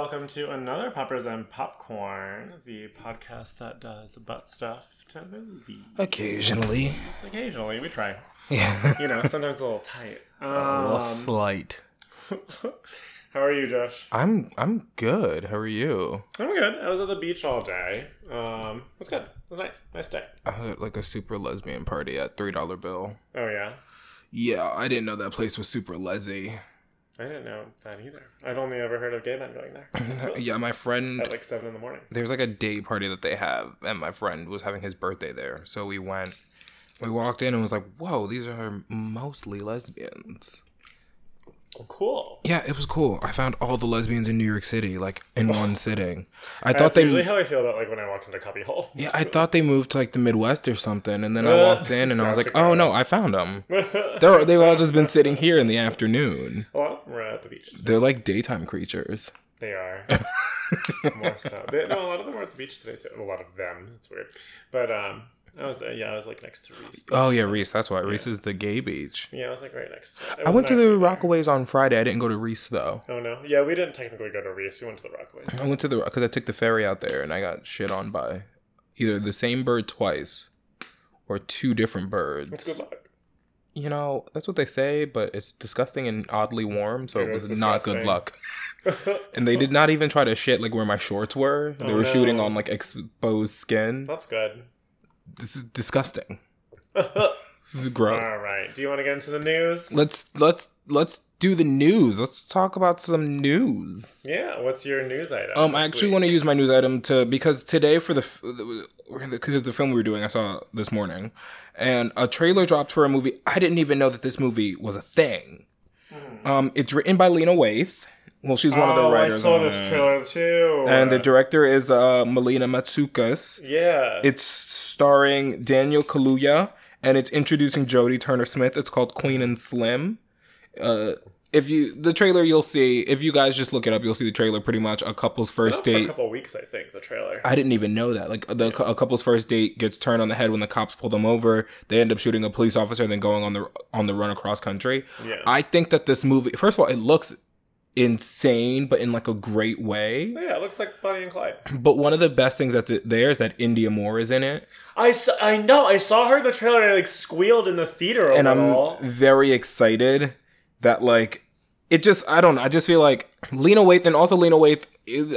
Welcome to another Poppers and Popcorn, the podcast that does butt stuff to movies. Occasionally. It's occasionally we try. Yeah. You know, sometimes a little tight. a little Um, slight. how are you, Josh? I'm I'm good. How are you? I'm good. I was at the beach all day. Um, it was good. It was nice. Nice day. I was at like a super lesbian party at Three Dollar Bill. Oh yeah, Yeah, I didn't know that place was super lesy. I didn't know that either. I've only ever heard of gay men going there yeah, my friend at like seven in the morning. there's like a day party that they have, and my friend was having his birthday there. So we went. We walked in and was like, "Whoa, these are mostly lesbians." Cool. Yeah, it was cool. I found all the lesbians in New York City like in one sitting. I thought That's they usually how I feel about like when I walk into Cubbyhole. Yeah, I thought they moved to like the Midwest or something, and then I Uh, walked in and I was South like, "Oh no, I found them. They're they've all just been sitting here in the afternoon. well, we're at the beach. They're like daytime creatures." They are more so. They, no, a lot of them were at the beach today too. A lot of them. It's weird, but um, I was uh, yeah, I was like next to Riis. Oh yeah, Riis. That's why Riis is the gay beach. Yeah, I was like right next to. It. It I went to the Rockaways on Friday. I didn't go to Riis though. Oh no, yeah, we didn't technically go to Riis. We went to the Rockaways. I went to the because I took the ferry out there and I got shit on by either the same bird twice or two different birds. It's good luck. You know that's what they say, but it's disgusting and oddly warm, so it, It was not good luck. and they did not even try to shit like where my shorts were. They Oh, were shooting on like exposed skin. That's good. This is disgusting. All This is gross. right. Do you want to get into the news? Let's let's let's do the news. Let's talk about some news. Yeah. What's your news item? Um, I actually want to use my news item to because today for the because the film we were doing I saw this morning, and a trailer dropped for a movie. I didn't even know that this movie was a thing. Um, it's written by Lena Waithe. Well, she's one of the Oh, I writers. saw on this it. trailer too. And the director is uh, Melina Matsoukas. yeah. It's starring Daniel Kaluuya, and it's introducing Jodie Turner Smith. It's called Queen and Slim. Uh, if you the trailer, you'll see. If you guys just look it up, you'll see the trailer. Pretty much a couple's first date. a couple weeks, I think the trailer. I didn't even know that. Like the a couple's first date gets turned on the head when the cops pull them over. They end up shooting a police officer, and then going on the on the run across country. Yeah. I think that this movie, first of all, it looks insane, but in like a great way. yeah, it looks like Bonnie and Clyde. But one of the best things that's there is that Indya Moore is in it. I saw, I know. I saw her in the trailer. and I like squealed in the theater and. I'm very excited that like it just I don't know I just feel like Lena Waithe and also Lena Waithe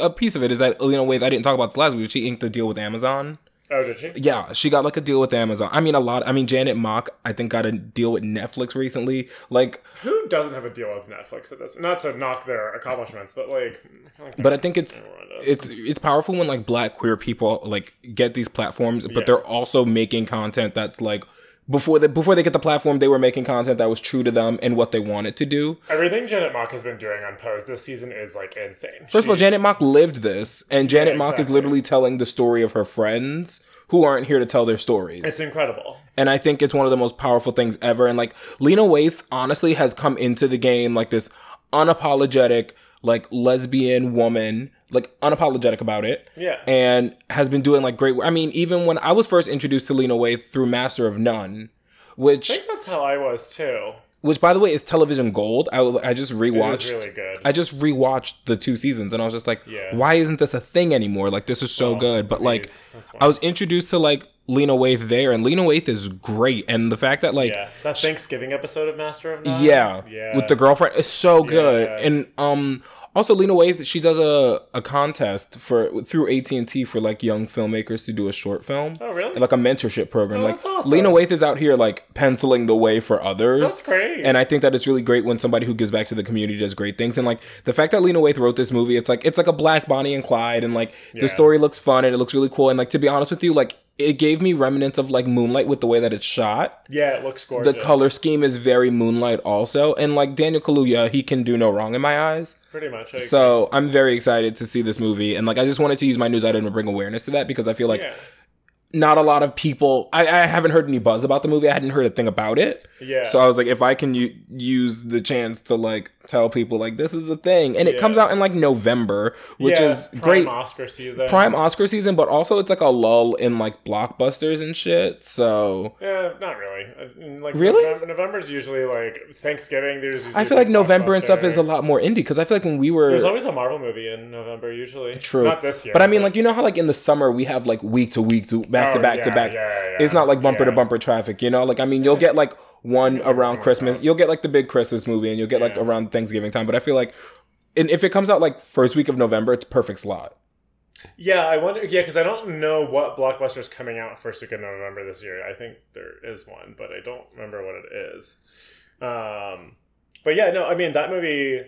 a piece of it is that Lena Waithe I didn't talk about this last week she inked a deal with Amazon oh, did she? yeah she got like a deal with Amazon I mean a lot I mean Janet Mock I think got a deal with Netflix recently like Who doesn't have a deal with Netflix at this? Not to knock their accomplishments, but like, I like but I think it's it's it's powerful when like black queer people like get these platforms but Yeah. they're also making content that's like before they before they get the platform they were making content that was true to them and what they wanted to do everything Janet Mock has been doing on Pose this season is like insane. First of all, Janet Mock lived this, and Janet Mock is literally telling the story of her friends who aren't here to tell their stories. it's incredible. and I think it's one of the most powerful things ever. And like Lena Waithe honestly has come into the game like this unapologetic, like lesbian woman, like unapologetic about it. Yeah. And has been doing like great. work. I mean, even when I was first introduced to Lena Waithe through Master of None, which I think that's how I was too. which by the way is television gold. I I just rewatched. really good. I just rewatched the two seasons and I was just like, Yeah. why isn't this a thing anymore? Like this is so good. But like. That's why. I was introduced to like Lena Waithe there and Lena Waithe is great. And the fact that like yeah, that Thanksgiving episode of Master of None. yeah, yeah, with the girlfriend is so good. Yeah. And um also Lena Waithe, she does a, a contest for through AT&T for like young filmmakers to do a short film. Oh, really? Like a mentorship program. Oh, like that's awesome. Lena Waithe is out here like penciling the way for others. That's great. And I think that it's really great when somebody who gives back to the community does great things. And like the fact that Lena Waithe wrote this movie, it's like it's like a black Bonnie and Clyde, and like Yeah. the story looks fun and it looks really cool. And like to be honest with you, like it gave me remnants of like Moonlight with the way that it's shot. yeah, it looks gorgeous. The color scheme is very Moonlight also, and like Daniel Kaluuya, he can do no wrong in my eyes. pretty much. So I'm very excited to see this movie, and like I just wanted to use my news item to bring awareness to that because I feel like yeah, not a lot of people. I, I haven't heard any buzz about the movie. I hadn't heard a thing about it. Yeah. So I was like, if I can u- use the chance to like tell people like this is a thing, and it Yeah. comes out in like November, which Yeah, is prime great. Oscar season. Prime Oscar season, but also it's like a lull in like blockbusters and shit. So Yeah, not really. Like Really? November, November's usually like Thanksgiving. There's I feel like November and stuff is a lot more indie because I feel like when we were There's always a Marvel movie in November usually. True. Not this year. But I mean, like you know how like in the summer we have like week to week to back to Oh, back to back. yeah, yeah, It's not like bumper to bumper traffic, you know. Like I mean, you'll get like one around Christmas. You'll get like the big Christmas movie, and you'll get like around Thanksgiving time. But I feel like, and if it comes out like first week of November, it's perfect slot. Yeah, I wonder. Yeah, because I don't know what blockbuster's coming out first week of November this year. I think there is one, but I don't remember what it is. Um, but yeah, no, I mean that movie.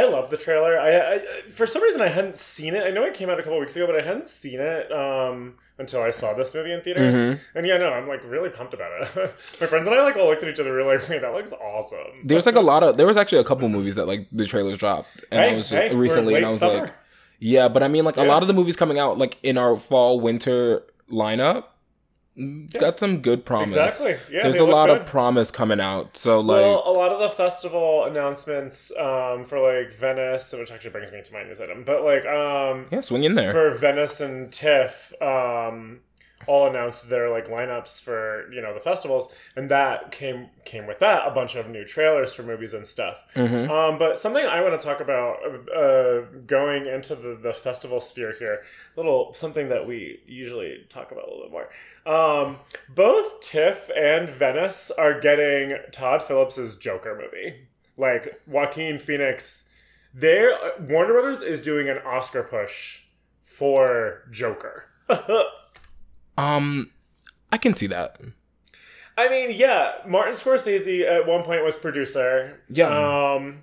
I love the trailer. I, I for some reason I hadn't seen it. I know it came out a couple weeks ago, but I hadn't seen it um, until I saw this movie in theaters. Mhm. And yeah, no, I'm like really pumped about it. My friends and I like all looked at each other. We were like, "Wait, that looks awesome." There's like a lot of there was actually a couple movies that like the trailers dropped, and I Hey, was hey, recently, and I was summer. like, yeah, but I mean, like a lot of the movies coming out like in our fall winter lineup got some good promise. Exactly. Yeah, There's a lot good. of promise coming out. So like, well, a lot of the festival announcements um, for like Venice, which actually brings me to my news item, but like um, yeah, swing in there. for Venice and TIFF, um, all announced their like lineups for you know the festivals, and that came came with that a bunch of new trailers for movies and stuff. Mhm. Um, but something I want to talk about uh, going into the, the festival sphere here, little something that we usually talk about a little bit more. Um, both TIFF and Venice are getting Todd Phillips's Joker movie. Like Joaquin Phoenix, There, Warner Brothers is doing an Oscar push for Joker. Um, I can see that. I mean, yeah, Martin Scorsese at one point was producer. Yeah. Um,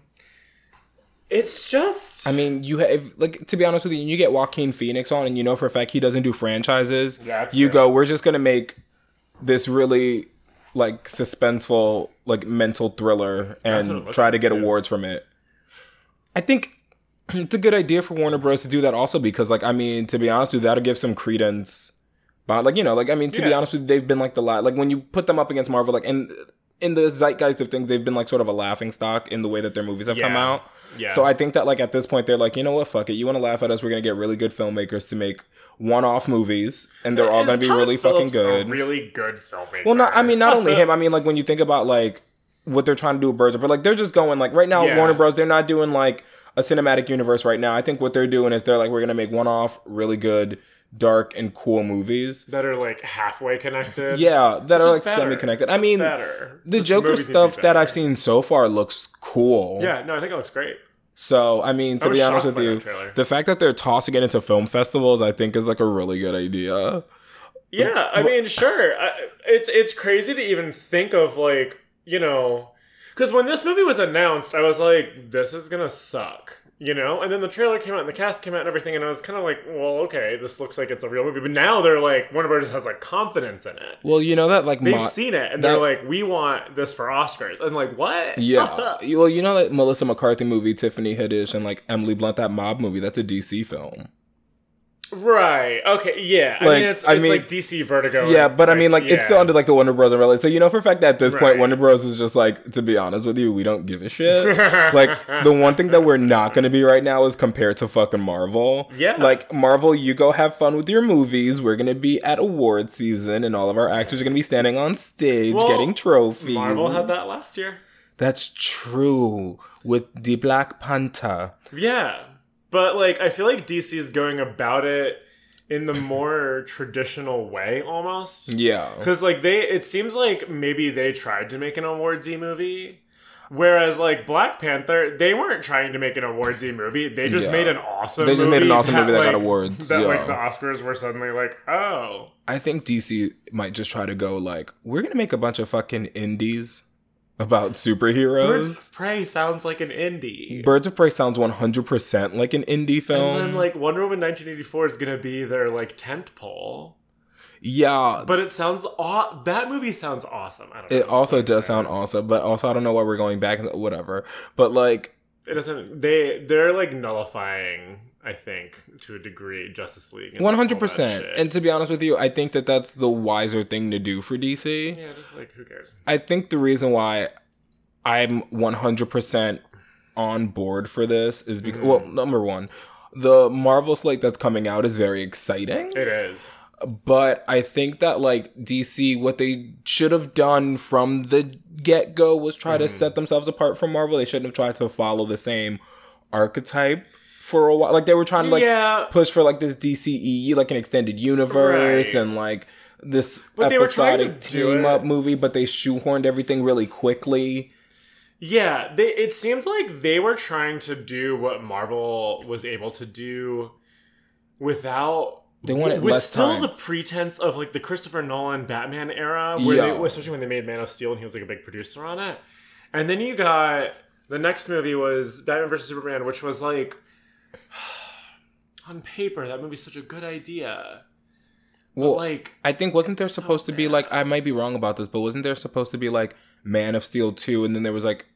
it's just. I mean, you have like to be honest with you, you get Joaquin Phoenix on, and you know for a fact he doesn't do franchises. Yeah, you true. go, we're just gonna make this really like suspenseful, like mental thriller, and try to get too. awards from it. I think it's a good idea for Warner Bros. to do that also because, like, I mean, to be honest with you, that'll give some credence. But like, you know, like I mean, to be honest with you, they've been like the lot. like when you put them up against Marvel, like and in the zeitgeist of things, they've been like sort of a laughing stock in the way that their movies have come out. Yeah. So I think that like at this point they're like, you know what, fuck it. You want to laugh at us? We're gonna get really good filmmakers to make one-off movies, and they're all Is gonna be really fucking Phillips a good. really good filmmaker. well, not I mean not only him. I mean like when you think about like what they're trying to do with Birds, but like they're just going like right now Yeah. Warner Bros. They're not doing like a cinematic universe right now. I think what they're doing is they're like we're gonna make one-off really good, dark and cool movies. that are like halfway connected. Yeah, that are like semi-connected. I mean, better. the Just Joker to be stuff that. I've seen so far looks cool. Yeah, no, I think it looks great. So I mean, to I be honest with you, the fact that they're tossing it into film festivals, I think, is like a really good idea. Yeah, I mean, sure. I, it's it's crazy to even think of like you know, because when this movie was announced, I was like, this is gonna suck. You know, and then the trailer came out and the cast came out and everything, and I was kind of like, well, okay, this looks like it's a real movie. But now they're like, Warner Brothers has like confidence in it. Well, you know that like They've Mo- seen it and that- they're like, we want this for Oscars. And like, what? yeah. well, you know that Melissa McCarthy movie, Tiffany Haddish, and like Emily Blunt, that mob movie. That's a DC film. Right. Okay. Yeah. I Like, mean, it's, I mean- like DC Vertigo. Yeah, but I mean, like it's still under like the Warner Bros. umbrella. So you know for a fact that at this Right. point, Warner Bros. is just like, to be honest with you, we don't give a shit. like the one thing that we're not going to be right now is compared to fucking Marvel. Yeah. Like Marvel, you go have fun with your movies. We're going to be at award season, and all of our actors are going to be standing on stage Well, getting trophies. Marvel had that last year. That's true with the Black Panther. Yeah. But like I feel like DC is going about it in the more traditional way almost. Yeah. Cuz like they it seems like maybe they tried to make an awardsy movie whereas like Black Panther they weren't trying to make an awardsy movie. They just Yeah. made an awesome movie. They just made an awesome movie that got awards, That like the Oscars were suddenly like, "Oh, I think DC might just try to go like, we're going to make a bunch of fucking indies about superheroes. Birds of Prey sounds like an indie." Birds of Prey sounds 100% like an indie film. and then like Wonder Woman 1984 is going to be their like tent pole. yeah, But it sounds aw- that movie sounds awesome. I don't know. it also does sound awesome, but also I don't know why we're going back, whatever. But like, It doesn't. They they're like nullifying. I think to a degree, Justice League. all that 100%. And to be honest with you, I think that that's the wiser thing to do for DC. yeah, just like who cares? I think the reason why I'm 100% on board for this is because mm-hmm. well, number one, the Marvel slate that's coming out is very exciting. It is. But I think that like DC, what they should have done from the get go was try to mm-hmm. set themselves apart from Marvel. They shouldn't have tried to follow the same archetype for a while. Like they were trying to like Yeah. push for like this DCE, like an extended universe, Right. and like this But they were trying to episodic team up movie. But they shoehorned everything really quickly. Yeah, they, it seemed like they were trying to do what Marvel was able to do without. They wanted with less still time. the pretense of like the Christopher Nolan Batman era, where Yeah. they, especially when they made Man of Steel and he was like a big producer on it, and then you got the next movie was Batman vs Superman, which was like on paper that movie's such a good idea, but Well, like I think wasn't there It's so supposed to be bad. like I might be wrong about this, but wasn't there supposed to be like Man of Steel two, and then there was like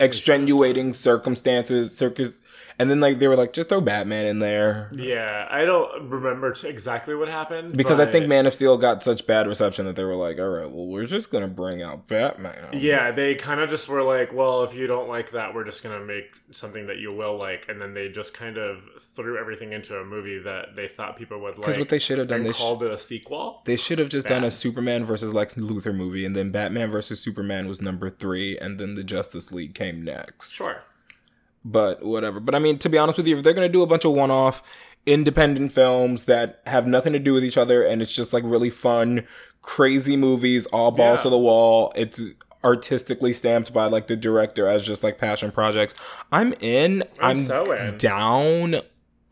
extenuating circumstances, circus, and then like they were like just throw Batman in there yeah, I don't remember t- exactly what happened because I think Man of Steel got such bad reception that they were like, all right, well we're just gonna bring out Batman. Yeah, they kind of just were like, well, if you don't like that, we're just going to make something that you will like. And then they just kind of threw everything into a movie that they thought people would like. Because what they should have done, they sh- called it a sequel. they should have just done a Superman versus Lex Luthor movie, and then Batman versus Superman was number three, and then the Justice League came next. Sure. But whatever. But I mean, to be honest with you, if they're gonna do a bunch of one-off independent films that have nothing to do with each other, and it's just like really fun, crazy movies, all balls Yeah. to the wall, it's artistically stamped by like the director as just like passion projects. I'm in. I'm so in. down.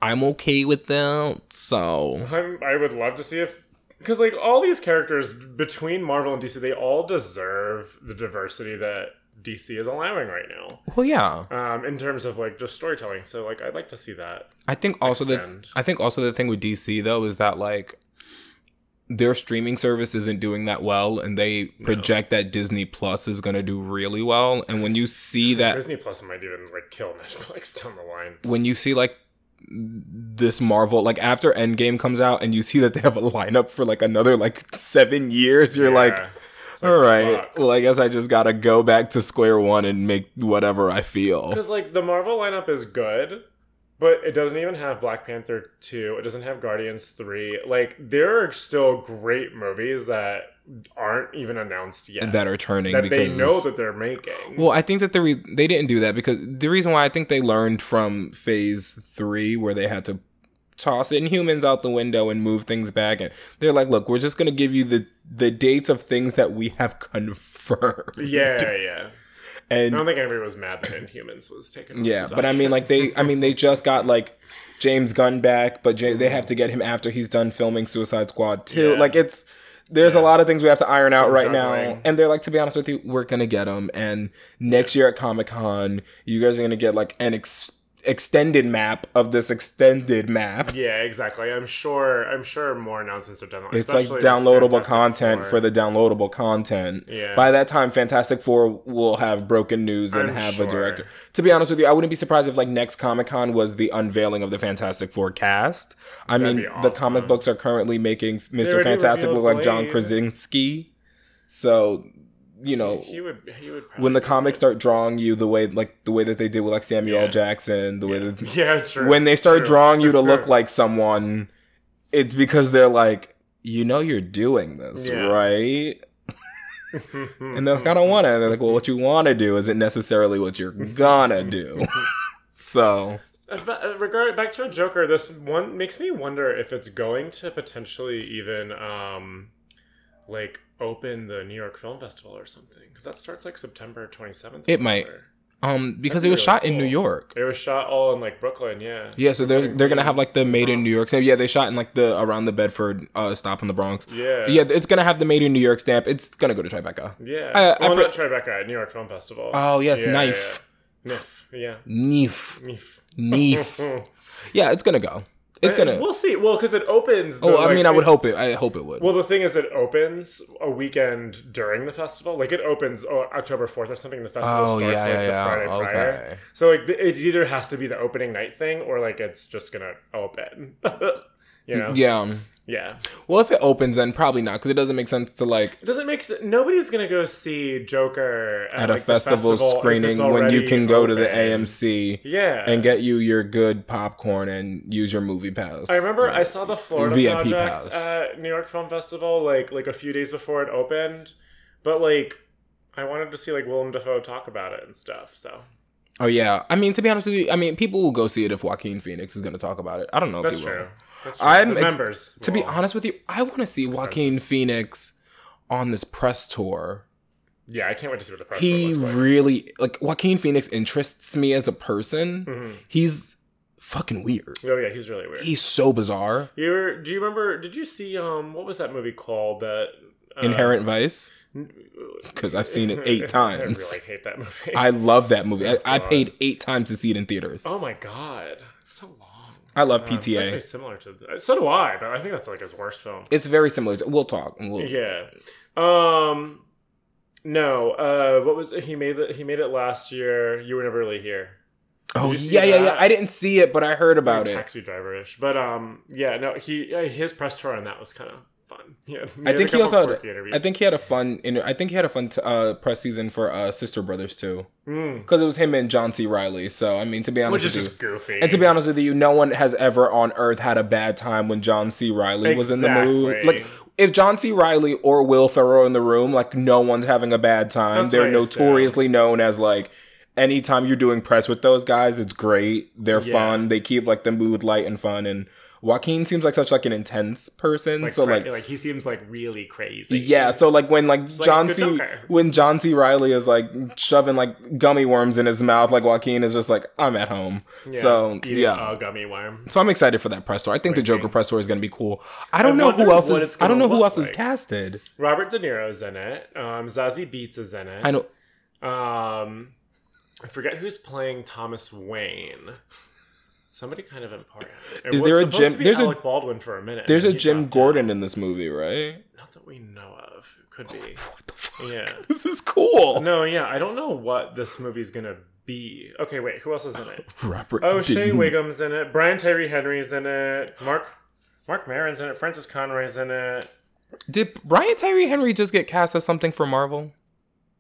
I'm okay with them. So I'm, I would love to see if. Because, like, all these characters between Marvel and DC, they all deserve the diversity that DC is allowing right now. well, yeah. Um, in terms of, like, just storytelling. So, like, I'd like to see that. I think also the. I think also the thing with DC though is that like their streaming service isn't doing that well and they project that Disney Plus is going to do really well and when you see that Disney Plus might even, like, kill Netflix down the line. when you see like this Marvel like after Endgame comes out and you see that they have a lineup for like another like 7 years you're like It's all right fuck. well I guess I just got to go back to square one and make whatever I feel Because like the Marvel lineup is good, but it doesn't even have Black Panther two. It doesn't have Guardians three. Like there are still great movies that aren't even announced yet that are turning that they know that they're making. Well, I think that the re- they didn't do that because the reason why I think they learned from Phase Three, where they had to toss Inhumans out the window and move things back, and they're like, "Look, we're just gonna give you the the dates of things that we have confirmed." yeah, yeah. And I don't think anybody was mad that Inhumans was taken. yeah, but I mean, like they, I mean, they just got like James Gunn back, but J- they have to get him after he's done filming Suicide Squad too. Yeah. Like it's. There's a lot of things we have to iron out Some right now, and they're like, to be honest with you, we're gonna get them. And next year at Comic Con, you guys are gonna get like an ex- extended map of this extended map. yeah, exactly. I'm sure. I'm sure more announcements are done. It's like downloadable content Four. for the downloadable content. Yeah. By that time, Fantastic Four will have broken news and I'm have sure. a director. To be honest with you, I wouldn't be surprised if like next Comic Con was the unveiling of the Fantastic Four cast. I That'd mean, be the comic books are currently making Mr. Fantastic look like John. Krasinski. So, you know, He would. He would. When the comics start drawing you the way like the way that they did with like Samuel L. Yeah. Jackson, the way that Yeah, true. when they start true. drawing you to look like someone, it's because they're like, you know, you're doing this, Yeah. right? And they're like, I don't want to. And they're like, well, what you want to do isn't necessarily what you're gonna do. so, Uh, uh, regard back to a Joker, this one makes me wonder if it's going to potentially even um, like open the New York Film Festival or something because that starts like September twenty seventh. It might. um, because That'd it was be shot really in New. York. It was shot all in like Brooklyn, yeah. Yeah, so they're they're gonna have like the Made in New York stamp. Yeah, they shot in like the around the Bedford uh, stop in the Bronx. Yeah. yeah, it's gonna have the Made in New York stamp. It's gonna go to Tribeca. Yeah. I- I well, pre- not Tribeca, New York Film Festival. Oh, yes, Yeah, Knife. Yeah. Knife. Yeah. Neef, Knife. neef. yeah, it's gonna go. It's gonna. We'll see. Well, because it opens. the, Oh, I like, mean, I would it- hope it. I hope it would. Well, the thing is, it opens a weekend during the festival. Like it opens oh, October fourth or something. The festival Oh, starts yeah, like yeah, the yeah. Friday prior. Okay. So like it either has to be the opening night thing or like it's just gonna open. You know? Yeah. Yeah. Well, if it opens, then probably not because it doesn't make sense to like It doesn't make sense. Nobody's gonna go see Joker at, at a like, the festival, if screening when you can go to the. AMC Yeah. and get you your good popcorn and use your movie pass. I remember I saw the Florida VIP Project pass. at New York Film Festival like like a few days before it opened, but like I wanted to see like Willem Dafoe talk about it and stuff. So Oh yeah, I mean to be honest with you, I mean people will go see it if Joaquin Phoenix is going to talk about it. I don't know if that's he true. will. I'm members. To be honest with you, I want to see Joaquin Phoenix on this press tour. yeah, I can't wait to see what the press He like. really like Joaquin Phoenix interests me as a person. Mhm. He's fucking weird. Oh yeah, he's really weird. He's so bizarre. You were, do you remember? Did you see um what was that movie called? That uh, Inherent Vice. Because I've seen it eight times. I really hate that movie. I love that movie. I, I paid eight times to see it in theaters. oh my god, it's so. I love Um, it's actually PTA. similar to so do I, but I think that's like his worst film. It's very similar. To, we'll talk. We'll, Yeah. Um. No. Uh. What was he made? It, he made it last year. You were never really here. oh yeah, yeah, yeah. I didn't see it, but I heard about Like it. Taxi driver ish, but um. Yeah. No. He uh, his press tour on that was kind of fun. Yeah. I think he also had. I think he had a fun. Inter- I think he had a fun t- uh, press season for uh, Sister Brothers too, because it was him and John C. Reilly. So I mean, to be honest which is you, goofy. and to be honest with you, no one has ever on earth had a bad time when John C. Reilly was in the movie. Like, if John C. Reilly or Will Ferrell in the room, like no one's having a bad time. That's They're notoriously known as like. Anytime you're doing press with those guys, it's great. They're Yeah. fun. They keep like the mood light and fun. And Joaquin seems like such like an intense person. like, so like like he seems like really crazy. yeah, so like when like like John a C when John C Reilly is like shoving like gummy worms in his mouth, like Joaquin is just like I'm at home. Yeah, so yeah, gummy worm. so I'm excited for that press tour. I think the Joker press tour is gonna be cool. I don't know who else is. I don't know who else is casted. Robert De Niro's in it. Um, Zazie Beetz is in it. I know. Um, I forget who's playing Thomas Wayne. Somebody kind of important. It Is there a Jim- there's a- Baldwin for a minute. There's a Jim Gordon out. in this movie, right? Not that we know of. Could be. What the fuck? Yeah. This is cool. No, yeah. I don't know what this movie's gonna be. Okay, wait. Who else is in it? Robert. Oh, Shea didn't- Whigham's in it. Brian Tyree Henry's in it. Mark Mark Maron's in it. Frances Conroy's in it. Did Brian Tyree Henry just get cast as something for Marvel?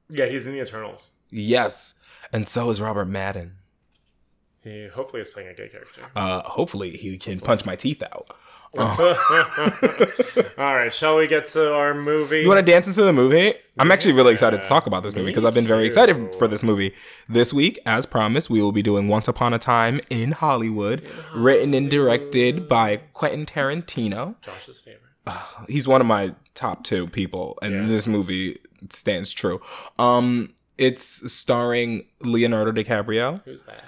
Yeah, he's in the Eternals. Yes, and so is Robert Madden. He hopefully is playing a gay character. Uh, hopefully he can punch my teeth out. All right, shall we get to our movie? You want to dance into the movie? I'm actually really excited to talk about this movie because I've been very too. excited for this movie. This week, as promised, we will be doing Once Upon a Time in Hollywood, written and directed by Quentin Tarantino. Josh's favorite. He's one of my top two people, and Yeah. this movie stands true. Um, it's starring Leonardo DiCaprio. Who's that?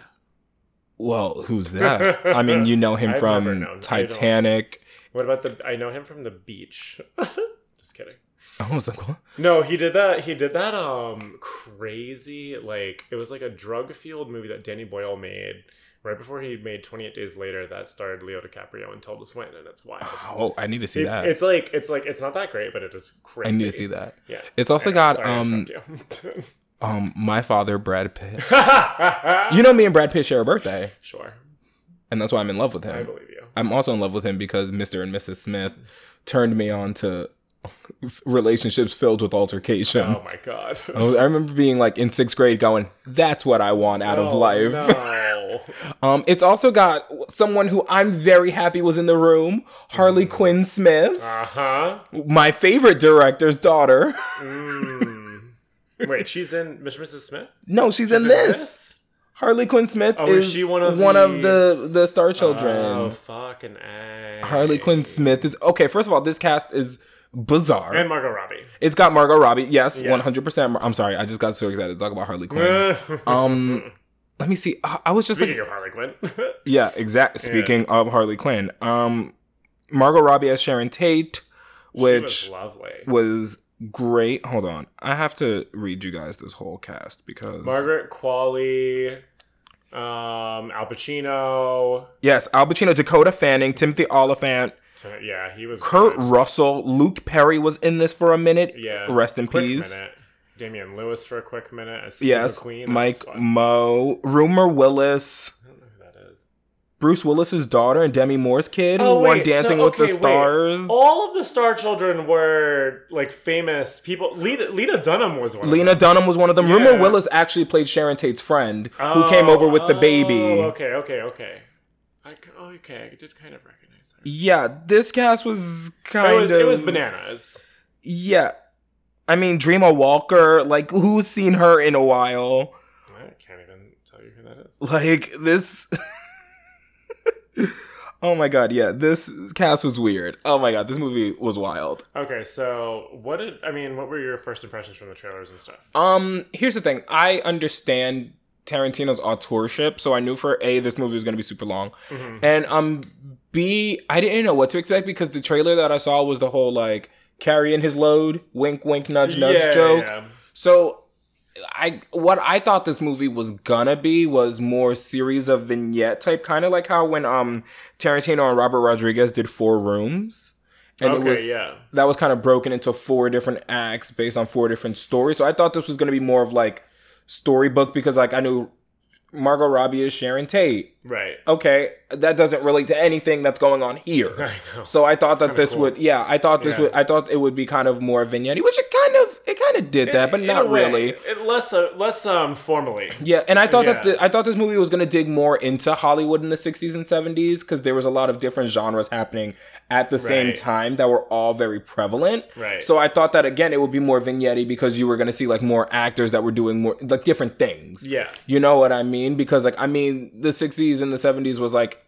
Well, who's that? I mean, you know him from known. I don't- Titanic. What about the? I know him from the beach. Just kidding. I was like, what? No, he did that. He did that. Um, crazy. Like it was like a drug fueled movie that Danny Boyle made right before he made Twenty Eight Days Later. That starred Leo DiCaprio and Tilda Swinton, and it's wild. Oh, I need to see It- that. It's like it's like it's not that great, but it is crazy. I need to see that. Yeah. It's also got um. um my father Brad Pitt. You know me and Brad Pitt share a birthday, sure, and that's why I'm in love with him. I believe you. I'm also in love with him because Mr. and Mrs. Smith turned me on to relationships filled with altercation. Oh my god. I was- I remember being like in sixth grade, going, "That's what I want out of Oh, life." No. Um, it's also got someone who I'm very happy was in the room, Harley Quinn Smith, Uh huh. my favorite director's daughter. Mm. Wait, she's in Mr. Mrs. Smith. no, she's, in in this. this? Harley Quinn Smith Oh, is she one of one the- of the the Star Children. Oh fucking a. Harley Quinn Smith is okay. First of all, this cast is bizarre. and Margot Robbie. it's got Margot Robbie. Yes, one hundred percent. I'm sorry, I just got so excited to talk about Harley Quinn. um, let me see. I I was just Speaking like, of Harley Quinn, yeah, exact. Speaking of Harley Quinn, um, Margot Robbie as Sharon Tate, which was lovely. was great. Hold on, I have to read you guys this whole cast because Margaret Qualley, um, Al Pacino. yes, Al Pacino, Dakota Fanning, Timothy Olyphant, yeah, he was. Kurt good. Russell, Luke Perry was in this for a minute. Yeah. rest in peace. Minute. Damian Lewis for a quick minute. Yes. That Mike. Moh, Rumor Willis, I don't know who that is. Bruce Willis's daughter and Demi Moore's kid who Oh, won Dancing so- with the okay, wait. Stars. All of the star children were like famous people. Lena, Lena Dunham was one. Lena of them. Dunham was one of them. Yeah. Rumor Willis actually played Sharon Tate's friend who came over with the baby. Oh, okay, okay, okay. I, oh, okay, I did kind of recognize her. Yeah, this cast was kind It was, of it was bananas. Yeah. I mean, Dreama Walker, like who's seen her in a while? I can't even tell you who that is. Like this Oh my god, yeah, this cast was weird. Oh my god, this movie was wild. Okay, so what did I mean? What were your first impressions from the trailers and stuff? Um, here's the thing. I understand Tarantino's authorship, so I knew for A this movie was going to be super long. Mm-hmm. And um B, I didn't know what to expect because the trailer that I saw was the whole like carrying his load, wink wink nudge nudge Yeah, joke. yeah. So I what I thought this movie was gonna be was more series of vignette type, kind of like how when um Tarantino and Robert Rodriguez did Four Rooms, and Okay, it was yeah. that was kind of broken into four different acts based on four different stories. So I thought this was gonna be more of like storybook because like I knew Margot Robbie is Sharon Tate. Right. Okay, that doesn't relate to anything that's going on here. I. So I thought that this cool. would, yeah, I thought this Yeah. would, I thought it would be kind of more vignette, which it kind of, it kind of did that, but not way, really. It, less, uh, less um formally. Yeah, and I thought that the, I thought this movie was going to dig more into Hollywood in the 60s and 70s because there was a lot of different genres happening at the same time that were all very prevalent. Right. So I thought that again it would be more vignette because you were going to see like more actors that were doing more like different things. Yeah. You know what I mean? Because like I mean the 60s and the 70s was like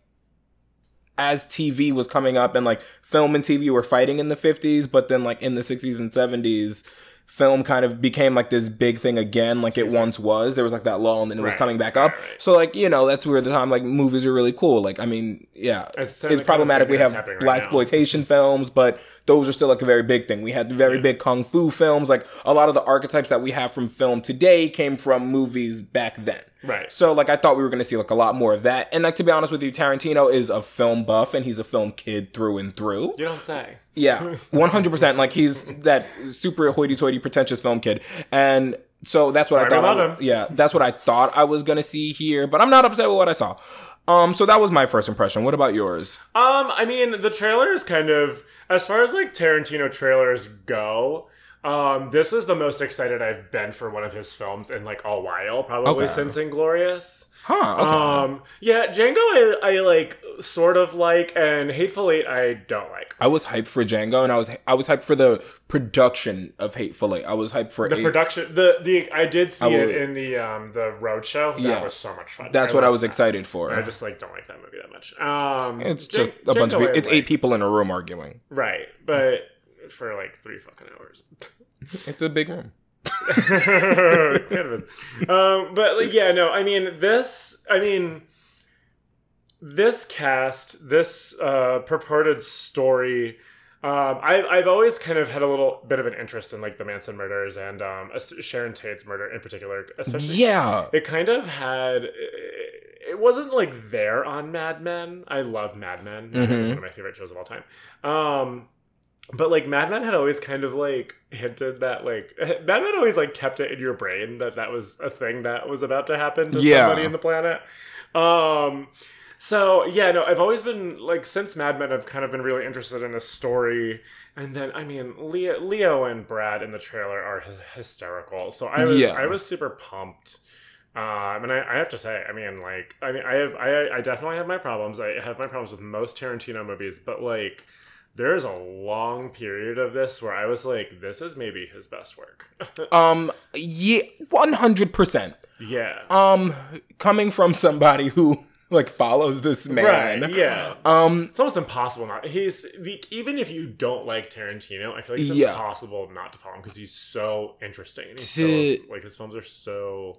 as TV was coming up and like film and TV were fighting in the 50s, but then like in the 60s and 70s, film kind of became like this big thing again, like it once was. There was like that lull and then it was coming back up. right. So like, you know, that's where the time like movies are really cool. Like, I mean, yeah. It's It's, the kind of problematic we have right black exploitation films, but those are still like a very big thing. We had very big kung fu films. Like a lot of the archetypes that we have from film today came from movies back then. Right. So like I thought we were gonna see like a lot more of that. And like to be honest with you, Tarantino is a film buff and he's a film kid through and through. You don't say. Yeah, one hundred percent. Like he's that super hoity-toity, pretentious film kid, and so that's what I Sorry, we thought. I- him. yeah, that's what I thought I was gonna see here, but I'm not upset with what I saw. Um, so that was my first impression. What about yours? Um, I mean, the trailers kind of, as far as like Tarantino trailers go, um, this is the most excited I've been for one of his films in like a while, probably Okay. since Inglourious. Huh? Okay. Um, yeah, Django, I, I like sort of like, and Hateful Eight, I don't like. I was hyped for Django, and I was I was hyped for the production of Hateful Eight. I was hyped for The Eight. production, the the I did see I will- it in the um the road show. That Yeah. was so much fun. That's what I was that. excited for. I just like don't like that movie that much. Um, it's just a bunch of people. It's like. eight people in a room arguing. right? But for like three fucking hours. It's a big room. kind of. Um, but like, yeah, no, I mean this. I mean this cast, this uh, purported story. Um, I, I've always kind of had a little bit of an interest in like the Manson murders and um, Sharon Tate's murder in particular, especially. Yeah. It kind of had. It wasn't like there on Mad Men. I love Mad Men. Is Mhm. one of my favorite shows of all time. Um, but like Mad Men had always kind of like hinted that like Mad Men always like kept it in your brain that that was a thing that was about to happen to Yeah. somebody in the planet. Um, so yeah, no, I've always been like since Mad Men, I've kind of been really interested in this story. And then I mean, Leo, Leo and Brad in the trailer are hy- hysterical. So I was Yeah. I was super pumped. Um, and I, I have to say, I mean, like, I mean, I have, I, I definitely have my problems. I have my problems with most Tarantino movies, but like, there's a long period of this where I was like, this is maybe his best work. Um. Yeah. One hundred percent. yeah. Um. Coming from somebody who like follows this man. Right. Yeah. Um. It's almost impossible not. He's the, even if you don't like Tarantino, I feel like it's Yeah. impossible not to follow him because he's so interesting. And he's To- so, like his films are so,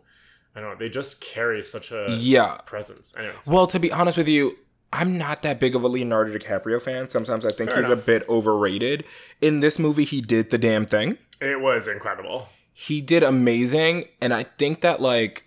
I don't know, they just carry such a Yeah. presence. Anyways, Well, to be honest with you, I'm not that big of a Leonardo DiCaprio fan. Sometimes I think Fair he's enough. a bit overrated. In this movie, he did the damn thing. it was incredible. He did amazing, and I think that like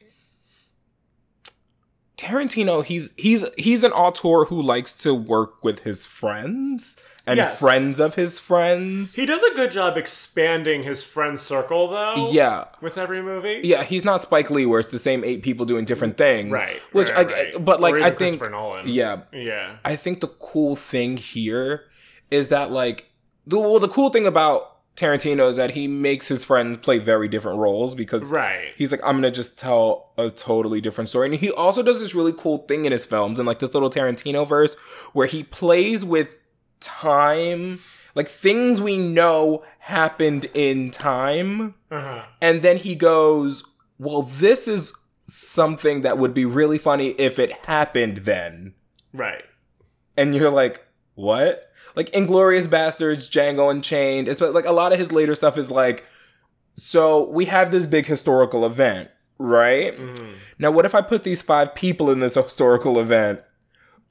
Tarantino, he's he's he's an auteur who likes to work with his friends and Yes. friends of his friends. He does a good job expanding his friend circle, though. Yeah. With every movie. Yeah, he's not Spike Lee where it's the same eight people doing different things. Right. Which right, I right. but like I think Nolan. yeah, Yeah. I think the cool thing here is that like the well the cool thing about Tarantino is that he makes his friends play very different roles because Right. he's like I'm gonna just tell a totally different story, and he also does this really cool thing in his films and like this little Tarantino verse where he plays with time, like things we know happened in time, Uh-huh. and then he goes, "Well, this is." Something that would be really funny if it happened then Right. and you're like, what? Like Inglourious Basterds, Django Unchained. It's like a lot of his later stuff is like, so we have this big historical event, right? Mm-hmm. Now, what if I put these five people in this historical event?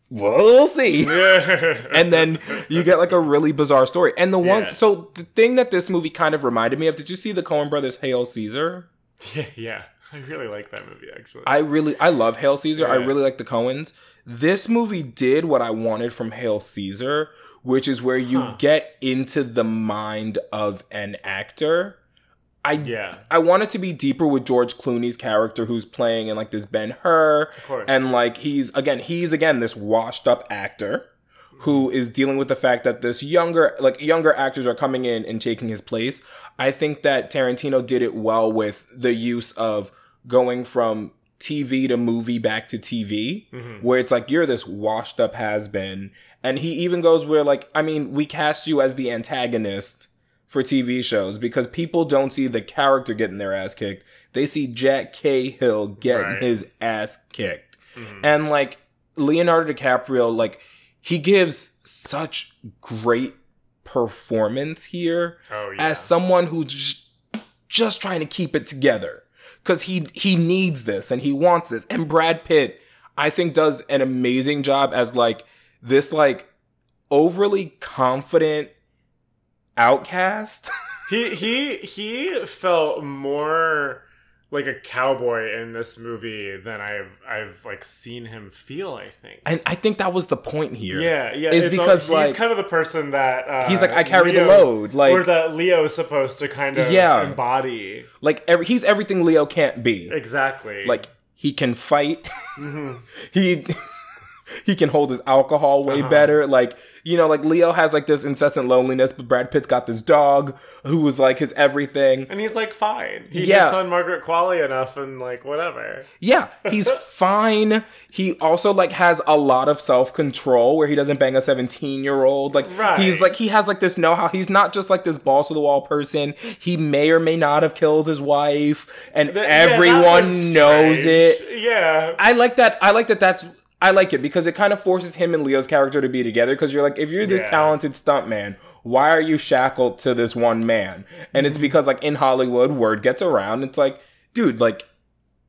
We'll see. and then you get like a really bizarre story. And the one, Yeah. so the thing that this movie kind of reminded me of, did you see the Coen Brothers Hail Caesar? yeah, yeah. I really like that movie actually. I really, I love Hail Caesar. I really like the Coens. This movie did what I wanted from Hail Caesar, which is where you Huh. get into the mind of an actor. I yeah. I want it to be deeper with George Clooney's character who's playing in like this Ben Hur, Of course. and like he's again he's again this washed up actor who is dealing with the fact that this younger like younger actors are coming in and taking his place. I think that Tarantino did it well with the use of going from TV to movie back to TV, mm-hmm. where it's like you're this washed up has been, and he even goes where like I mean we cast you as the antagonist for TV shows because people don't see the character getting their ass kicked. They see Jack Cahill getting Right. his ass kicked. Mm-hmm. And like Leonardo DiCaprio, like he gives such great performance here Oh yeah. as someone who's just, just trying to keep it together because he he needs this and he wants this. And Brad Pitt, I think, does an amazing job as like this like overly confident outcast. he he he felt more like a cowboy in this movie than I've I've like seen him feel. I think. and I think that was the point here. Yeah, yeah. Is because, he's like- kind of the person that uh, He's like, I carry the load. Like, or that Leo's supposed to kind of Yeah. embody. like every, he's everything Leo can't be. Exactly. Like he can fight. he he can hold his alcohol way Uh-huh. better. Like you know, like Leo has like this incessant loneliness, but Brad Pitt's got this dog who was like his everything. and he's like fine. He Yeah. hits on Margaret Qualley enough, and like whatever. Yeah, he's fine. He also like has a lot of self control where he doesn't bang a seventeen year old. Like Right. he's like he has like this know how. He's not just like this balls to the wall person. He may or may not have killed his wife, and Th- yeah, that everyone was knows it. Yeah. I like that. I like that. That's I like it because it kind of forces him and Leo's character to be together. Because you're like, if you're this Yeah. talented stuntman, why are you shackled to this one man? And it's mm-hmm. because like in Hollywood, word gets around. It's like, dude, like.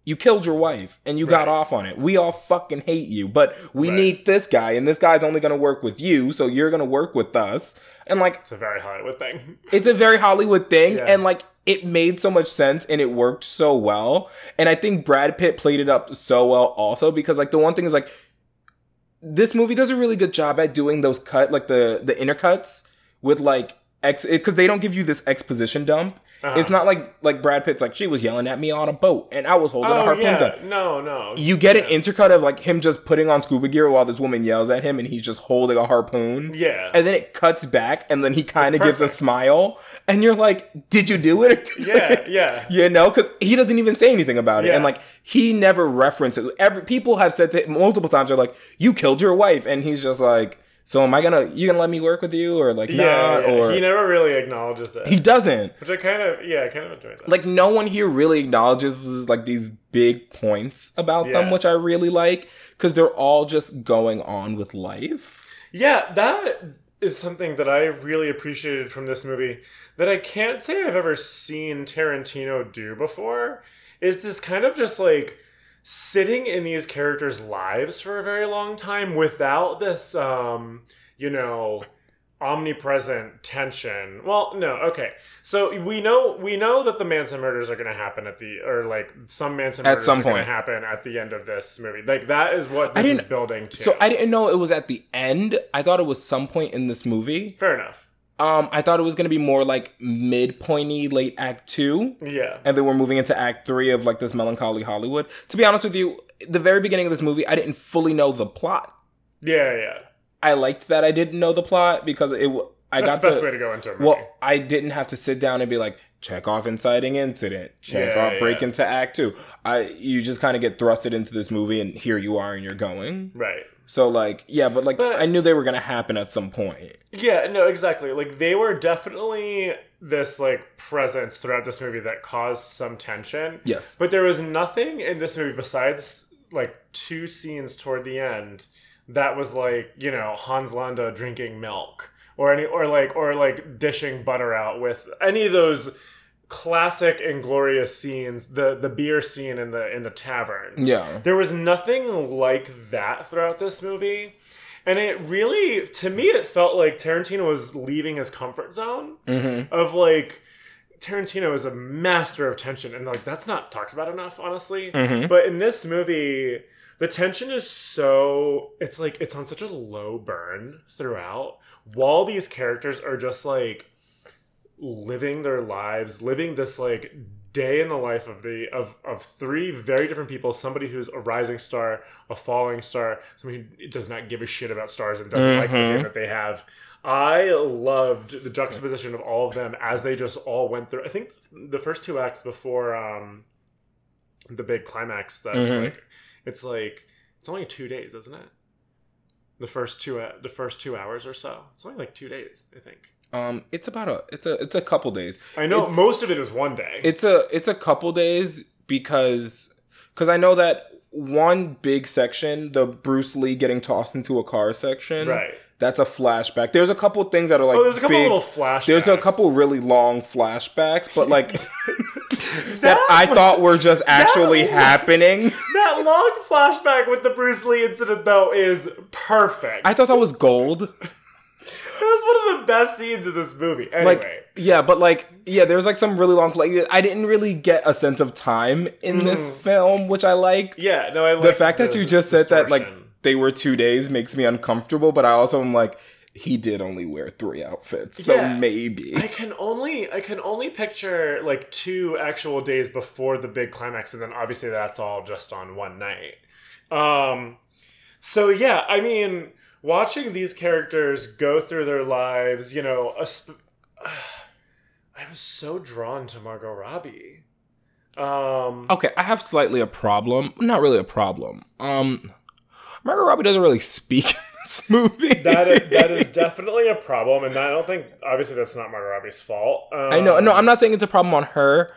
You killed your wife and you got off on it. We all fucking hate you, but we Right. need this guy, and this guy's only gonna work with you, so you're gonna work with us. And like, It's a very Hollywood thing. it's a very Hollywood thing, Yeah. and like it made so much sense and it worked so well. And I think Brad Pitt played it up so well also because like the one thing is like this movie does a really good job at doing those cut like the the intercuts with like ex because they don't give you this exposition dump. Uh-huh. It's not like like Brad Pitt's like she was yelling at me on a boat and I was holding a Oh harpoon yeah. gun. No, no. You get an intercut of like him just putting on scuba gear while this woman yells at him and he's just holding a harpoon. Yeah. And then it cuts back and then he kind of gives a smile and you're like, "Did you do it?" Yeah, yeah. You know, because he doesn't even say anything about it, Yeah. and like he never references. Every people have said to him multiple times, they're like, "You killed your wife," and he's just like, "So am I gonna? You gonna let me work with you, or like Yeah, not?" yeah. Or he never really acknowledges it. he doesn't. which I kind of, yeah, I kind of enjoy that. Like no one here really acknowledges like these big points about them, which I really like because they're all just going on with life. Yeah, that is something that I really appreciated from this movie that I can't say I've ever seen Tarantino do before. Is this kind of just like sitting in these characters' lives for a very long time without this, um, you know, omnipresent tension. Well, no, okay. So we know we know that the Manson murders are going to happen at the or like some Manson murders At some are going to point. happen at the end of this movie. Like that is what this is didn't- building to. So I didn't know it was at the end. I thought it was some point in this movie. fair enough. Um, I thought it was gonna be more like mid pointy late act two. Yeah. and then we're moving into act three of like this melancholy Hollywood. To be honest with you, the very beginning of this movie, I didn't fully know the plot. Yeah, yeah. I liked that I didn't know the plot because it. I That's got the best to. way to go into movie. well, I didn't have to sit down and be like, check off inciting incident, check Yeah, off break into act two. I you just kind of get thrusted into this movie, and here you are, and you're going. right. So like, yeah, but like, But- I knew they were gonna happen at some point. Yeah, no, exactly. Like they were definitely this like presence throughout this movie that caused some tension. Yes. But there was nothing in this movie besides like two scenes toward the end that was like, you know, Hans Landa drinking milk or any or like or like dishing butter out with any of those classic Inglourious scenes, the the beer scene in the in the tavern. Yeah. There was nothing like that throughout this movie. And it really, to me, it felt like Tarantino was leaving his comfort zone mm-hmm. of like, Tarantino is a master of tension. And like, that's not talked about enough, honestly. Mm-hmm. But in this movie, the tension is so, it's like, it's on such a low burn throughout while these characters are just like, living their lives, living this like day in the life of the of of three very different people. Somebody who's a rising star, a falling star, somebody who does not give a shit about stars and doesn't like the fame that they have. I loved the juxtaposition of all of them as they just all went through. I think the first two acts before um the big climax. That's Mhm. like it's like it's only two days, isn't it? The first two uh, the first two hours or so. It's only like two days, I think. Um, it's about a it's a it's a couple days. I know It's- most of it is one day. It's a it's a couple days because because I know that one big section, the Bruce Lee getting tossed into a car section, Right. That's a flashback. There's a couple things that are like oh, there's a couple big- little flashbacks. There's a couple really long flashbacks, but like that I thought were just actually that- happening. that long flashback with the Bruce Lee incident though is perfect. I thought that was gold. One of the best scenes of this movie. Anyway, Like yeah, but like yeah, there's like some really long like I didn't really get a sense of time in this film, which I liked. Mm. yeah, no, I like the fact that you just said that like they were two days makes me uncomfortable, but I also am like, he did only wear three outfits, so Yeah. maybe. I can only I can only picture like two actual days before the big climax, and then obviously that's all just on one night. Um, so yeah, I mean, watching these characters go through their lives, you know, a sp- I was so drawn to Margot Robbie. Um, okay, I have slightly a problem. Not really a problem. Um, Margot Robbie doesn't really speak in this movie. that is, that is definitely a problem, and I don't think obviously that's not Margot Robbie's fault. Um, I know. No, I'm not saying it's a problem on her.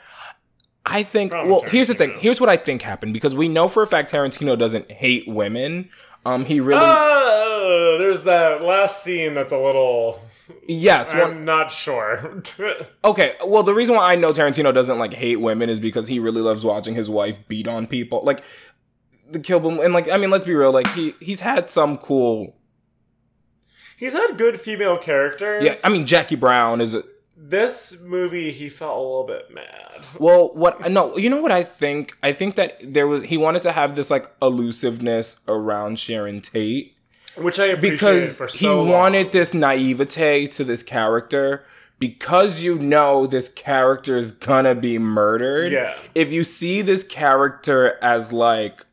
I think. Well, here's the thing. Here's what I think happened because we know for a fact Tarantino doesn't hate women. Um, he really. Uh, there's that last scene that's a little. yes. I'm not sure. Okay, well, the reason why I know Tarantino doesn't like hate women is because he really loves watching his wife beat on people. Like the Kill Bill, and like I mean, let's be real. Like he he's had some cool. He's had good female characters. Yeah, I mean Jackie Brown is. A, this movie he felt a little bit mad. well, what no, you know what I think? I think that there was he wanted to have this like elusiveness around Sharon Tate Which I because for he long. wanted this naivete to this character because you know this character is gonna be murdered Yeah. if you see this character as like